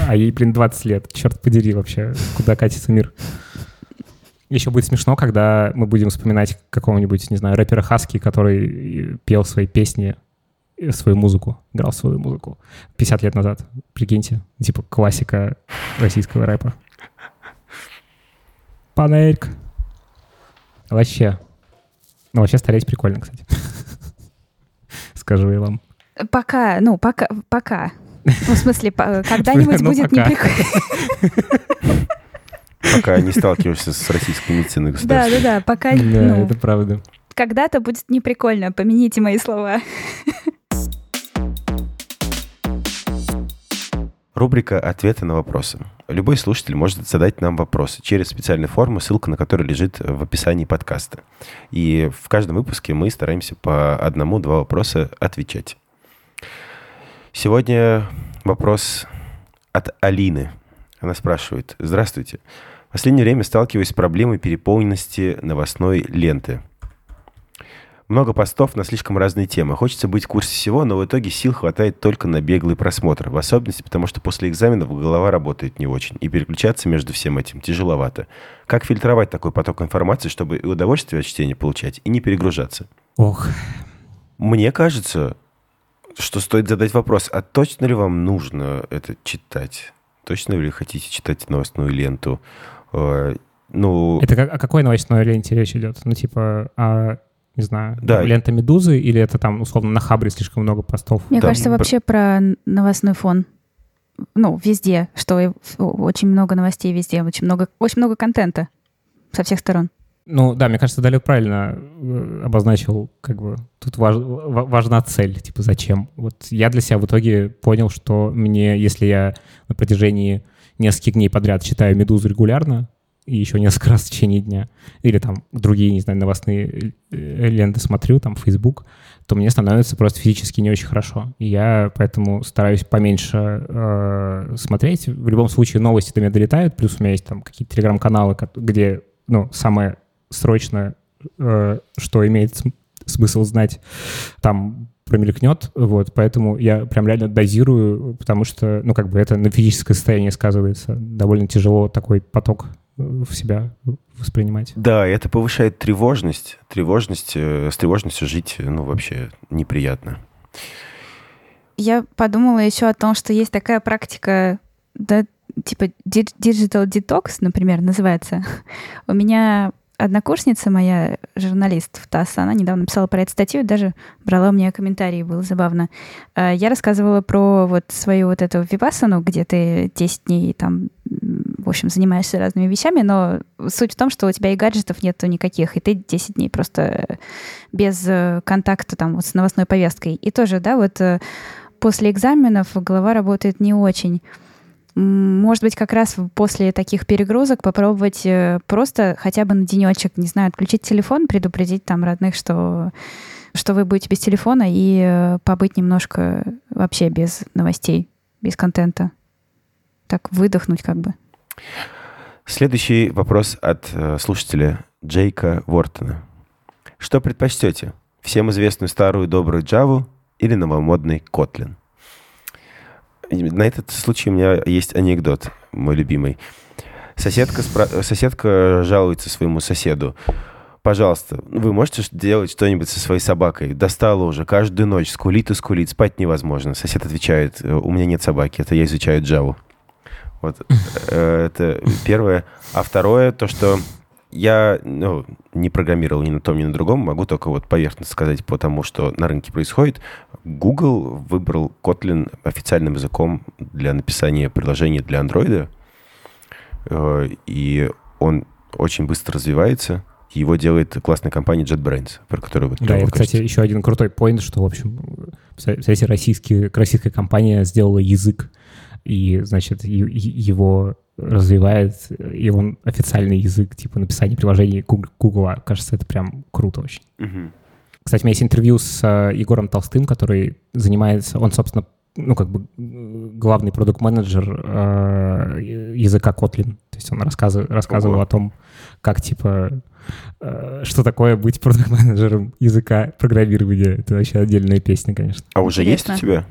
А ей, блин, 20 лет. Черт подери вообще, куда катится мир. Еще будет смешно, когда мы будем вспоминать какого-нибудь, не знаю, рэпера Хаски, который пел свои песни, э, свою музыку, играл свою музыку 50 лет назад. Прикиньте, типа классика российского рэпа. Панельк. Вообще. Ну, вообще стареть прикольно, кстати. Скажу я вам. Пока, ну, пока, пока. Ну, в смысле, когда-нибудь Ну, будет неприкольно. Пока не сталкиваешься с российской медициной Да, государственной. да, да, пока, Да, ну, это правда. когда-то будет неприкольно. Помяните мои слова. Рубрика «Ответы на вопросы». Любой слушатель может задать нам вопросы через специальную форму, ссылка на которую лежит в описании подкаста. И в каждом выпуске мы стараемся по одному-два вопроса отвечать. Сегодня вопрос от Алины. Она спрашивает. Здравствуйте. В последнее время сталкиваюсь с проблемой переполненности новостной ленты. Много постов на слишком разные темы. Хочется быть в курсе всего, но в итоге сил хватает только на беглый просмотр. В особенности потому, что после экзаменов голова работает не очень. И переключаться между всем этим тяжеловато. Как фильтровать такой поток информации, чтобы и удовольствие от чтения получать, и не перегружаться? Ох, Мне кажется, что стоит задать вопрос, а точно ли вам нужно это читать? Точно ли хотите читать новостную ленту? Э, Ну, это как, о какой новостной ленте речь идет? Ну, типа, о, не знаю, Да. лента «Медузы» или это там, условно, на Хабре слишком много постов? Мне Да, кажется, вообще про новостной фон. Ну, везде, что очень много новостей везде, очень много, очень много контента со всех сторон. Ну, да, мне кажется, Далек правильно э, обозначил, как бы, тут важ- ва- важна цель, типа, зачем. Вот я для себя в итоге понял, что мне, если я на протяжении нескольких дней подряд читаю «Медузу» регулярно, и еще несколько раз в течение дня, или там другие, не знаю, новостные э, ленты смотрю, там, Facebook, то мне становится просто физически не очень хорошо. И я поэтому стараюсь поменьше э, смотреть. В любом случае новости до меня долетают, плюс у меня есть там какие-то телеграм-каналы, где, ну, самое срочно, э, что имеет см- смысл знать, там промелькнет, вот, поэтому я прям реально дозирую, потому что, ну, как бы это на физическое состояние сказывается. Довольно тяжело такой поток э, в себя воспринимать. Да, это повышает тревожность. Тревожность, э, с тревожностью жить, ну, вообще неприятно. Я подумала еще о том, что есть такая практика, да, типа digital detox, например, называется. У меня однокурсница моя, журналист в ТАСС, она недавно написала про эту статью, даже брала у меня комментарии, было забавно. А, Я рассказывала про вот свою вот эту випассану, где ты 10 дней там, в общем, занимаешься разными вещами, но суть в том, что у тебя и гаджетов нету никаких, и ты 10 дней просто без э, контакта там вот с новостной повесткой. И тоже, да, вот э, после экзаменов голова работает не очень. Может быть, как раз после таких перегрузок попробовать э, просто хотя бы на денечек, не знаю, отключить телефон, предупредить там родных, что, что вы будете без телефона, и э, побыть немножко вообще без новостей, без контента. Так выдохнуть как бы. Следующий вопрос от э, слушателя Джейка Вортона. Что предпочтете? Всем известную старую добрую Java или новомодный Kotlin? На этот случай у меня есть анекдот, мой любимый. Соседка, спра- соседка жалуется своему соседу. Пожалуйста, вы можете делать что-нибудь со своей собакой? Достала уже каждую ночь, скулит и скулит, спать невозможно. Сосед отвечает, «Э, у меня нет собаки, это я изучаю Java. Вот э, это первое. А второе, то, что я ну, не программировал ни на том, ни на другом, могу только вот поверхностно сказать по тому, что на рынке происходит. Google выбрал Kotlin официальным языком для написания приложений для Android, э, и он очень быстро развивается. Его делает классная компания JetBrains, про которую вы Да, это, кстати, кажется. еще один крутой поинт, что, в общем, представляете, российский, российская компания сделала язык, и, значит, его развивает, и он официальный язык, типа написания приложений Гугла. Кажется, это прям круто очень. Мгм. Кстати, у меня есть интервью с э, Егором Толстым, который занимается, он, собственно, ну, как бы главный продукт-менеджер э, языка Kotlin. То есть он рассказывал, рассказывал Ого. о том, как, типа, э, что такое быть продукт-менеджером языка программирования. Это вообще отдельная песня, конечно. А уже есть у Интересно. тебя?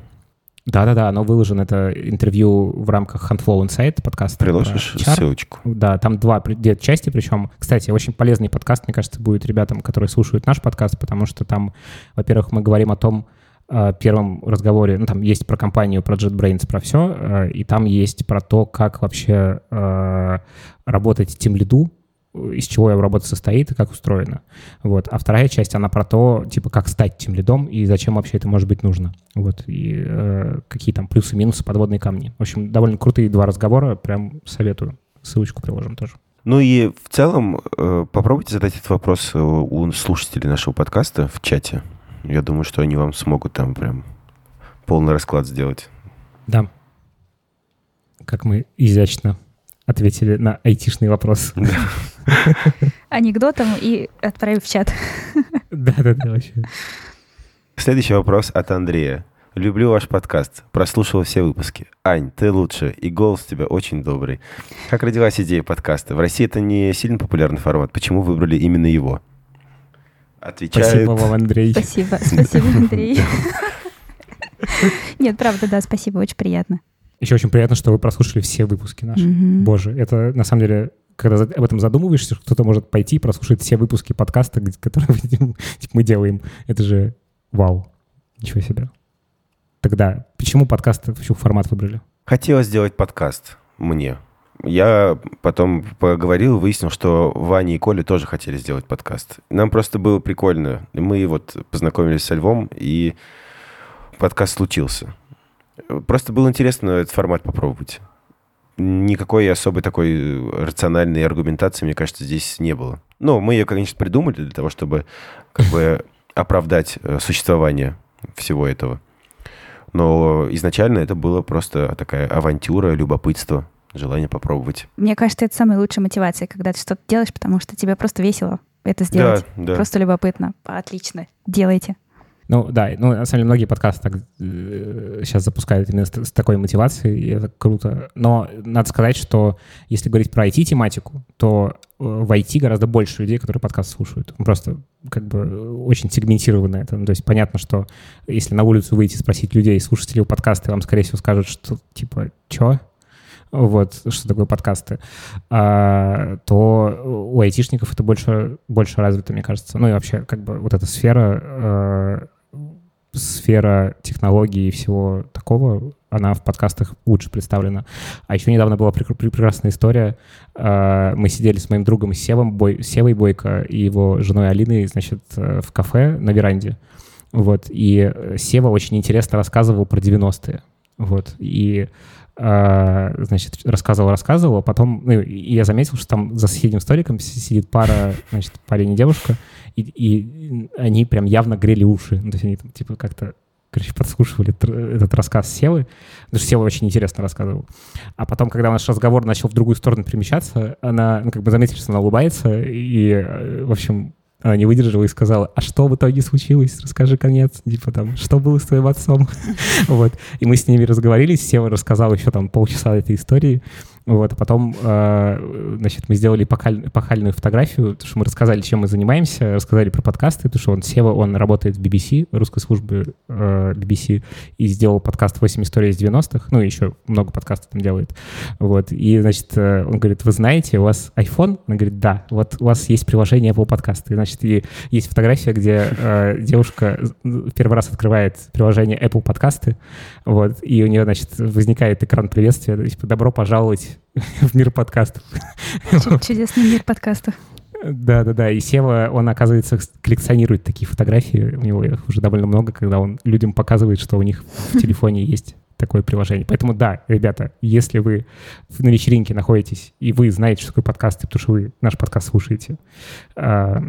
Да-да-да, оно выложено, это интервью в рамках Handflow Insight подкаста. Приложишь ссылочку? Да, там два две части, причем, кстати, очень полезный подкаст, мне кажется, будет ребятам, которые слушают наш подкаст, потому что там, во-первых, мы говорим о том, э, первом разговоре, ну, там есть про компанию, про JetBrains, про все, э, и там есть про то, как вообще э, работать тем лиду из чего его работа состоит и как устроена. Вот. А вторая часть, она про то, типа, как стать тем лидом и зачем вообще это может быть нужно. Вот. И э, какие там плюсы, минусы, подводные камни. В общем, довольно крутые два разговора, прям советую. Ссылочку приложим тоже. Ну и в целом э, попробуйте задать этот вопрос э, у слушателей нашего подкаста в чате. Я думаю, что они вам смогут там прям полный расклад сделать. Да. Как мы изящно ответили на айтишный вопрос. Анекдотом и отправив в чат. Да-да-да, вообще. Следующий вопрос от Андрея. Люблю ваш подкаст. Прослушал все выпуски. Ань, ты лучше, и голос у тебя очень добрый. Как родилась идея подкаста? В России это не сильно популярный формат. Почему выбрали именно его? Отвечает... Спасибо вам, Андрей. Спасибо, спасибо, Андрей. Нет, правда, да, спасибо, очень приятно. Еще очень приятно, что вы прослушали все выпуски наши. Боже, это на самом деле когда об этом задумываешься, кто-то может пойти и прослушать все выпуски подкаста, которые типа, мы делаем. Это же вау. Ничего себе. Тогда почему подкаст, почему формат выбрали? Хотелось сделать подкаст мне. Я потом поговорил, выяснил, что Ваня и Коля тоже хотели сделать подкаст. Нам просто было прикольно. Мы вот познакомились со Львом, и подкаст случился. Просто было интересно этот формат попробовать. Никакой особой такой рациональной аргументации, мне кажется, здесь не было. Ну, мы ее, конечно, придумали для того, чтобы как бы оправдать э, существование всего этого. Но изначально это было просто такая авантюра, любопытство, желание попробовать. Мне кажется, это самая лучшая мотивация, когда ты что-то делаешь, потому что тебе просто весело это сделать. Да, да. Просто любопытно. Отлично. Делайте. Ну да, ну на самом деле многие подкасты так э, сейчас запускают именно с, с такой мотивацией, и это круто. Но надо сказать, что если говорить про IT-тематику, то э, в IT гораздо больше людей, которые подкаст слушают. Просто как бы очень сегментировано это. Ну, то есть понятно, что если на улицу выйти спросить людей, слушателей подкаста, вам, скорее всего, скажут, что типа, чё? вот, что такое подкасты, а, то у айтишников это больше, больше развито, мне кажется. Ну и вообще, как бы вот эта сфера а, сфера технологий и всего такого, она в подкастах лучше представлена. А еще недавно была прекрасная история. А, мы сидели с моим другом Севом, Бой, Севой Бойко и его женой Алиной, значит, в кафе на веранде. Вот, и Сева очень интересно рассказывал про 90-е. Вот, и значит, рассказывал, рассказывал, а потом, ну, я заметил, что там за соседним столиком сидит пара, значит, парень и девушка, и, и они прям явно грели уши. Ну, то есть они там, типа, как-то короче, подслушивали этот рассказ Севы, потому что Сева очень интересно рассказывал. А потом, когда наш разговор начал в другую сторону перемещаться, она, ну, как бы заметили, что она улыбается, и, э, в общем, она не выдержала и сказала, а что в итоге случилось? Расскажи конец. Типа там, что было с твоим отцом? вот. И мы с ними разговорились, Сева рассказал еще там полчаса этой истории. Вот, а потом, э, значит, мы сделали пахаль, пахальную фотографию, потому что мы рассказали, чем мы занимаемся, рассказали про подкасты, потому что он, Сева, он работает в BBC, русской службе э, BBC, и сделал подкаст «8 историй из 90-х», ну, еще много подкастов там делает. Вот, и, значит, э, он говорит, вы знаете, у вас iPhone? Он говорит, да, вот у вас есть приложение Apple подкасты. И, значит, и есть фотография, где э, девушка первый раз открывает приложение Apple подкасты, вот, и у нее, значит, возникает экран приветствия, типа, добро пожаловать в мир подкастов. Чудесный мир подкастов. Да, да, да. И Сева, он, оказывается, коллекционирует такие фотографии. У него их уже довольно много, когда он людям показывает, что у них в телефоне есть такое приложение. Поэтому да, ребята, если вы на вечеринке находитесь, и вы знаете, что такое подкасты, потому что вы наш подкаст слушаете, а,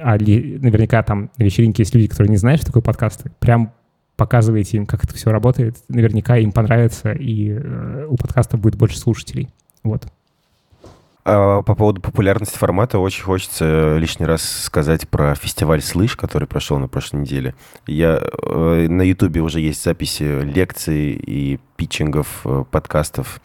а ли, наверняка там на вечеринке есть люди, которые не знают, что такое подкасты, прям показываете им, как это все работает, наверняка им понравится, и э, у подкаста будет больше слушателей. Вот. А по поводу популярности формата очень хочется лишний раз сказать про фестиваль «Слышь», который прошел на прошлой неделе. Я, э, на Ютубе уже есть записи лекций и питчингов, э, подкастов.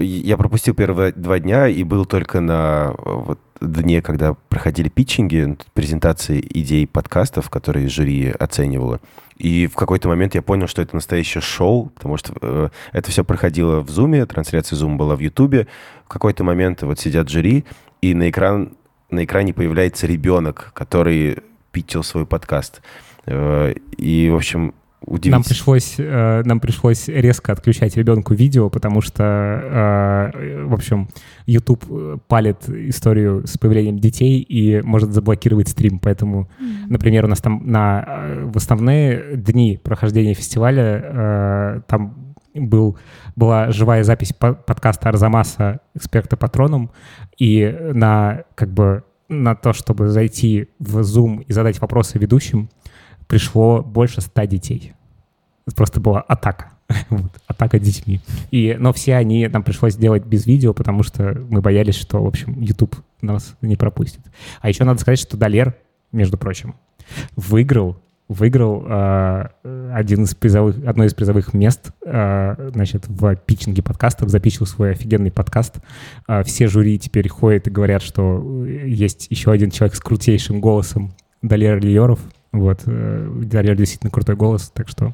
Я пропустил первые два дня и был только на вот, дне, когда проходили питчинги, презентации идей подкастов, которые жюри оценивало. И в какой-то момент я понял, что это настоящее шоу, потому что э, это все проходило в Зуме, трансляция Zoom была в Ютубе. В какой-то момент вот сидят жюри, и на, экран, на экране появляется ребенок, который питчил свой подкаст. Э, и, в общем, удивительно. Нам пришлось, э, нам пришлось резко отключать ребенку видео, потому что, э, в общем, YouTube палит историю с появлением детей и может заблокировать стрим. Поэтому, например, у нас там на, э, в основные дни прохождения фестиваля э, там был, была живая запись по- подкаста Арзамаса «Эксперта Патроном», и на, как бы, на то, чтобы зайти в Zoom и задать вопросы ведущим, пришло больше ста детей. Просто была атака. Вот, атака детьми. И, но все они нам пришлось делать без видео, потому что мы боялись, что, в общем, YouTube нас не пропустит. А еще надо сказать, что Далер, между прочим, выиграл выиграл э, один из призовых, одно из призовых мест э, значит, в питчинге подкастов, запичил свой офигенный подкаст. Э, все жюри теперь ходят и говорят, что есть еще один человек с крутейшим голосом, Далер Лиеров. Вот, э, Далер действительно крутой голос, так что,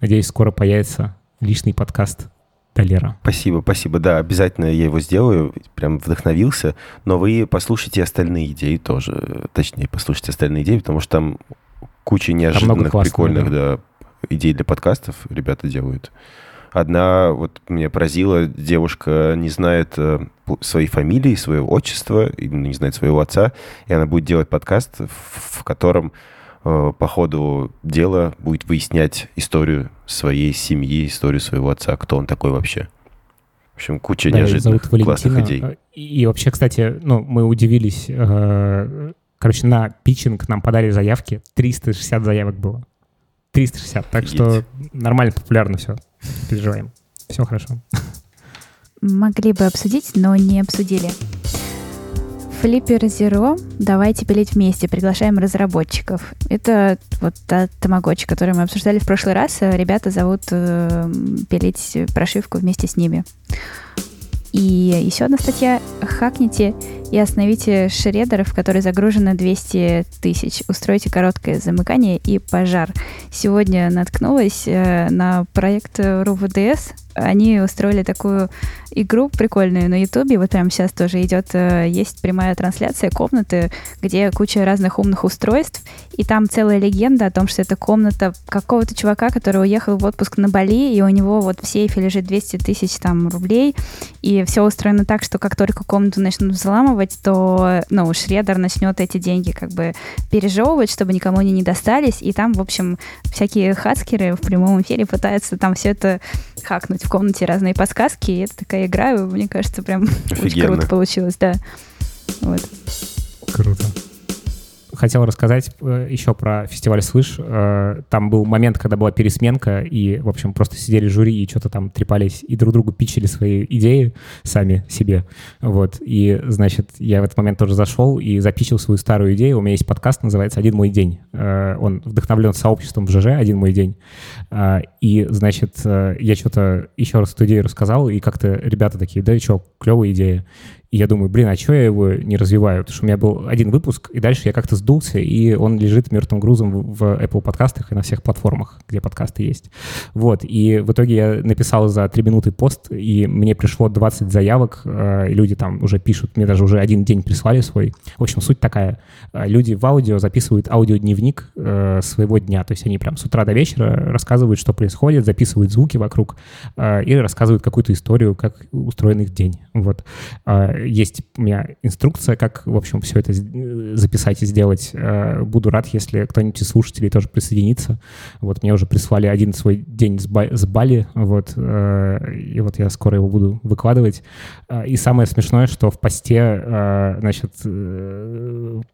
надеюсь, скоро появится личный подкаст Далера. Спасибо, спасибо. Да, обязательно я его сделаю. Прям вдохновился. Но вы послушайте остальные идеи тоже. Точнее, послушайте остальные идеи, потому что там куча неожиданных, классного, прикольных да. да, идей для подкастов ребята делают. Одна вот меня поразила, девушка не знает э, своей фамилии, своего отчества, не знает своего отца, и она будет делать подкаст, в, в котором по ходу дела будет выяснять историю своей семьи, историю своего отца, кто он такой вообще. В общем, куча Да, неожиданных зовут классных идей. Э, И, и вообще, кстати, ну, мы удивились. э, Короче, на питчинг нам подали заявки. 360 заявок было. 360. Так что Офигеть. нормально, популярно все. Переживаем. Все хорошо. Могли бы обсудить, но не обсудили. Flipper Zero «Давайте пилить вместе». Приглашаем разработчиков. Это вот та тамагочи, которую мы обсуждали в прошлый раз. Э, Ребята зовут э, пилить прошивку вместе с ними. И еще одна статья. Хакните и остановите шредер, в который загружено 200 тысяч. Устройте короткое замыкание и пожар. Сегодня наткнулась э, на проект РУВДС. Они устроили такую игру прикольную на Ютубе. Вот прямо сейчас тоже идет, э, есть прямая трансляция комнаты, где куча разных умных устройств. И там целая легенда о том, что это комната какого-то чувака, который уехал в отпуск на Бали, и у него вот в сейфе лежит 200 тысяч там рублей. И все устроено так, что как только комнату начнут взламывать, то, ну, шредер начнет эти деньги как бы пережевывать, чтобы никому они не достались. И там, в общем, всякие хацкеры в прямом эфире пытаются там все это хакнуть комнате разные подсказки. И это такая игра, мне кажется, прям очень Офигенно. круто получилось, да. Вот. Круто. Хотел рассказать э, еще про фестиваль «Слышь». Э, там был момент, когда была пересменка, и, в общем, просто сидели жюри и что-то там трепались, и друг другу питчили свои идеи сами себе. Вот. И, значит, я в этот момент тоже зашел и запичил свою старую идею. У меня есть подкаст, называется «Один мой день». Э, Он вдохновлен сообществом в ЖЖ «Один мой день». И, значит, я что-то еще раз эту идею рассказал, и как-то ребята такие, да, что, клевая идея. И я думаю, блин, а что я его не развиваю? Потому что у меня был один выпуск, и дальше я как-то сдулся, и он лежит мертвым грузом в Apple подкастах и на всех платформах, где подкасты есть. Вот, и в итоге я написал за три минуты пост, и мне пришло 20 заявок, э, и люди там уже пишут, мне даже уже один день прислали свой. В общем, суть такая. Э, Люди в аудио записывают аудиодневник э, своего дня, то есть они прям с утра до вечера рассказывают, что происходит, записывают звуки вокруг и рассказывают какую-то историю, как устроен их день. Вот. Есть у меня инструкция, как, в общем, все это э, записать и сделать. Э, Буду рад, если кто-нибудь из слушателей тоже присоединится. Вот мне уже прислали один свой день с, Ба- с Бали, вот, э, и вот я скоро его буду выкладывать. И самое смешное, что в посте, значит,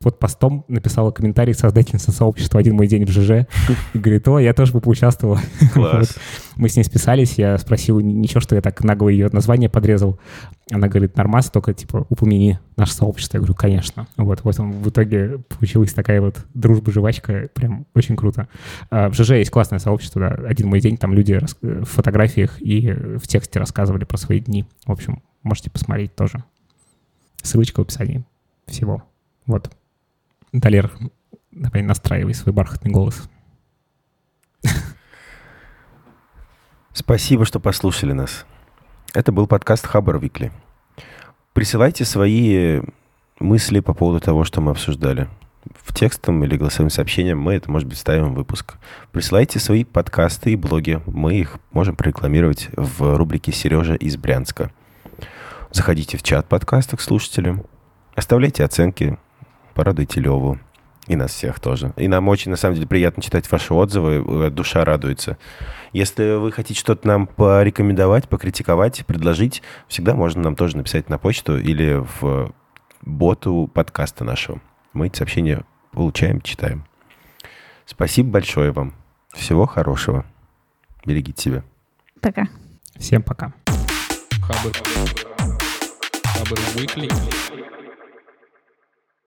под постом написала комментарий создательница сообщества «Один мой день в ЖЖ». И говорит, о, я тоже бы поучаствовала. Класс. Мы с ней списались, я спросил, ничего, что я так нагло ее название подрезал. Она говорит, нормас, только, типа, упомяни наше сообщество. Я говорю, конечно. Вот, вот он, в итоге получилась такая вот дружба-жвачка, прям очень круто. А, В ЖЖ есть классное сообщество, да, один мой день, там люди рас- в фотографиях и в тексте рассказывали про свои дни. В общем, можете посмотреть тоже. Ссылочка в описании всего. Вот. Далер, давай настраивай свой бархатный голос. Спасибо, что послушали нас. Это был подкаст Хабар Викли. Присылайте свои мысли по поводу того, что мы обсуждали. в текстом или голосовым сообщением, мы это, может быть, ставим в выпуск. Присылайте свои подкасты и блоги. Мы их можем прорекламировать в рубрике «Сережа из Брянска». Заходите в чат подкастов к слушателям, оставляйте оценки, порадуйте Леву. И нас всех тоже. И нам очень, на самом деле, приятно читать ваши отзывы, душа радуется. Если вы хотите что-то нам порекомендовать, покритиковать, предложить, всегда можно нам тоже написать на почту или в боту подкаста нашего. Мы эти сообщения получаем, читаем. Спасибо большое вам. Всего хорошего. Берегите себя. Пока. Всем пока. Хабр. Хабр Weekly.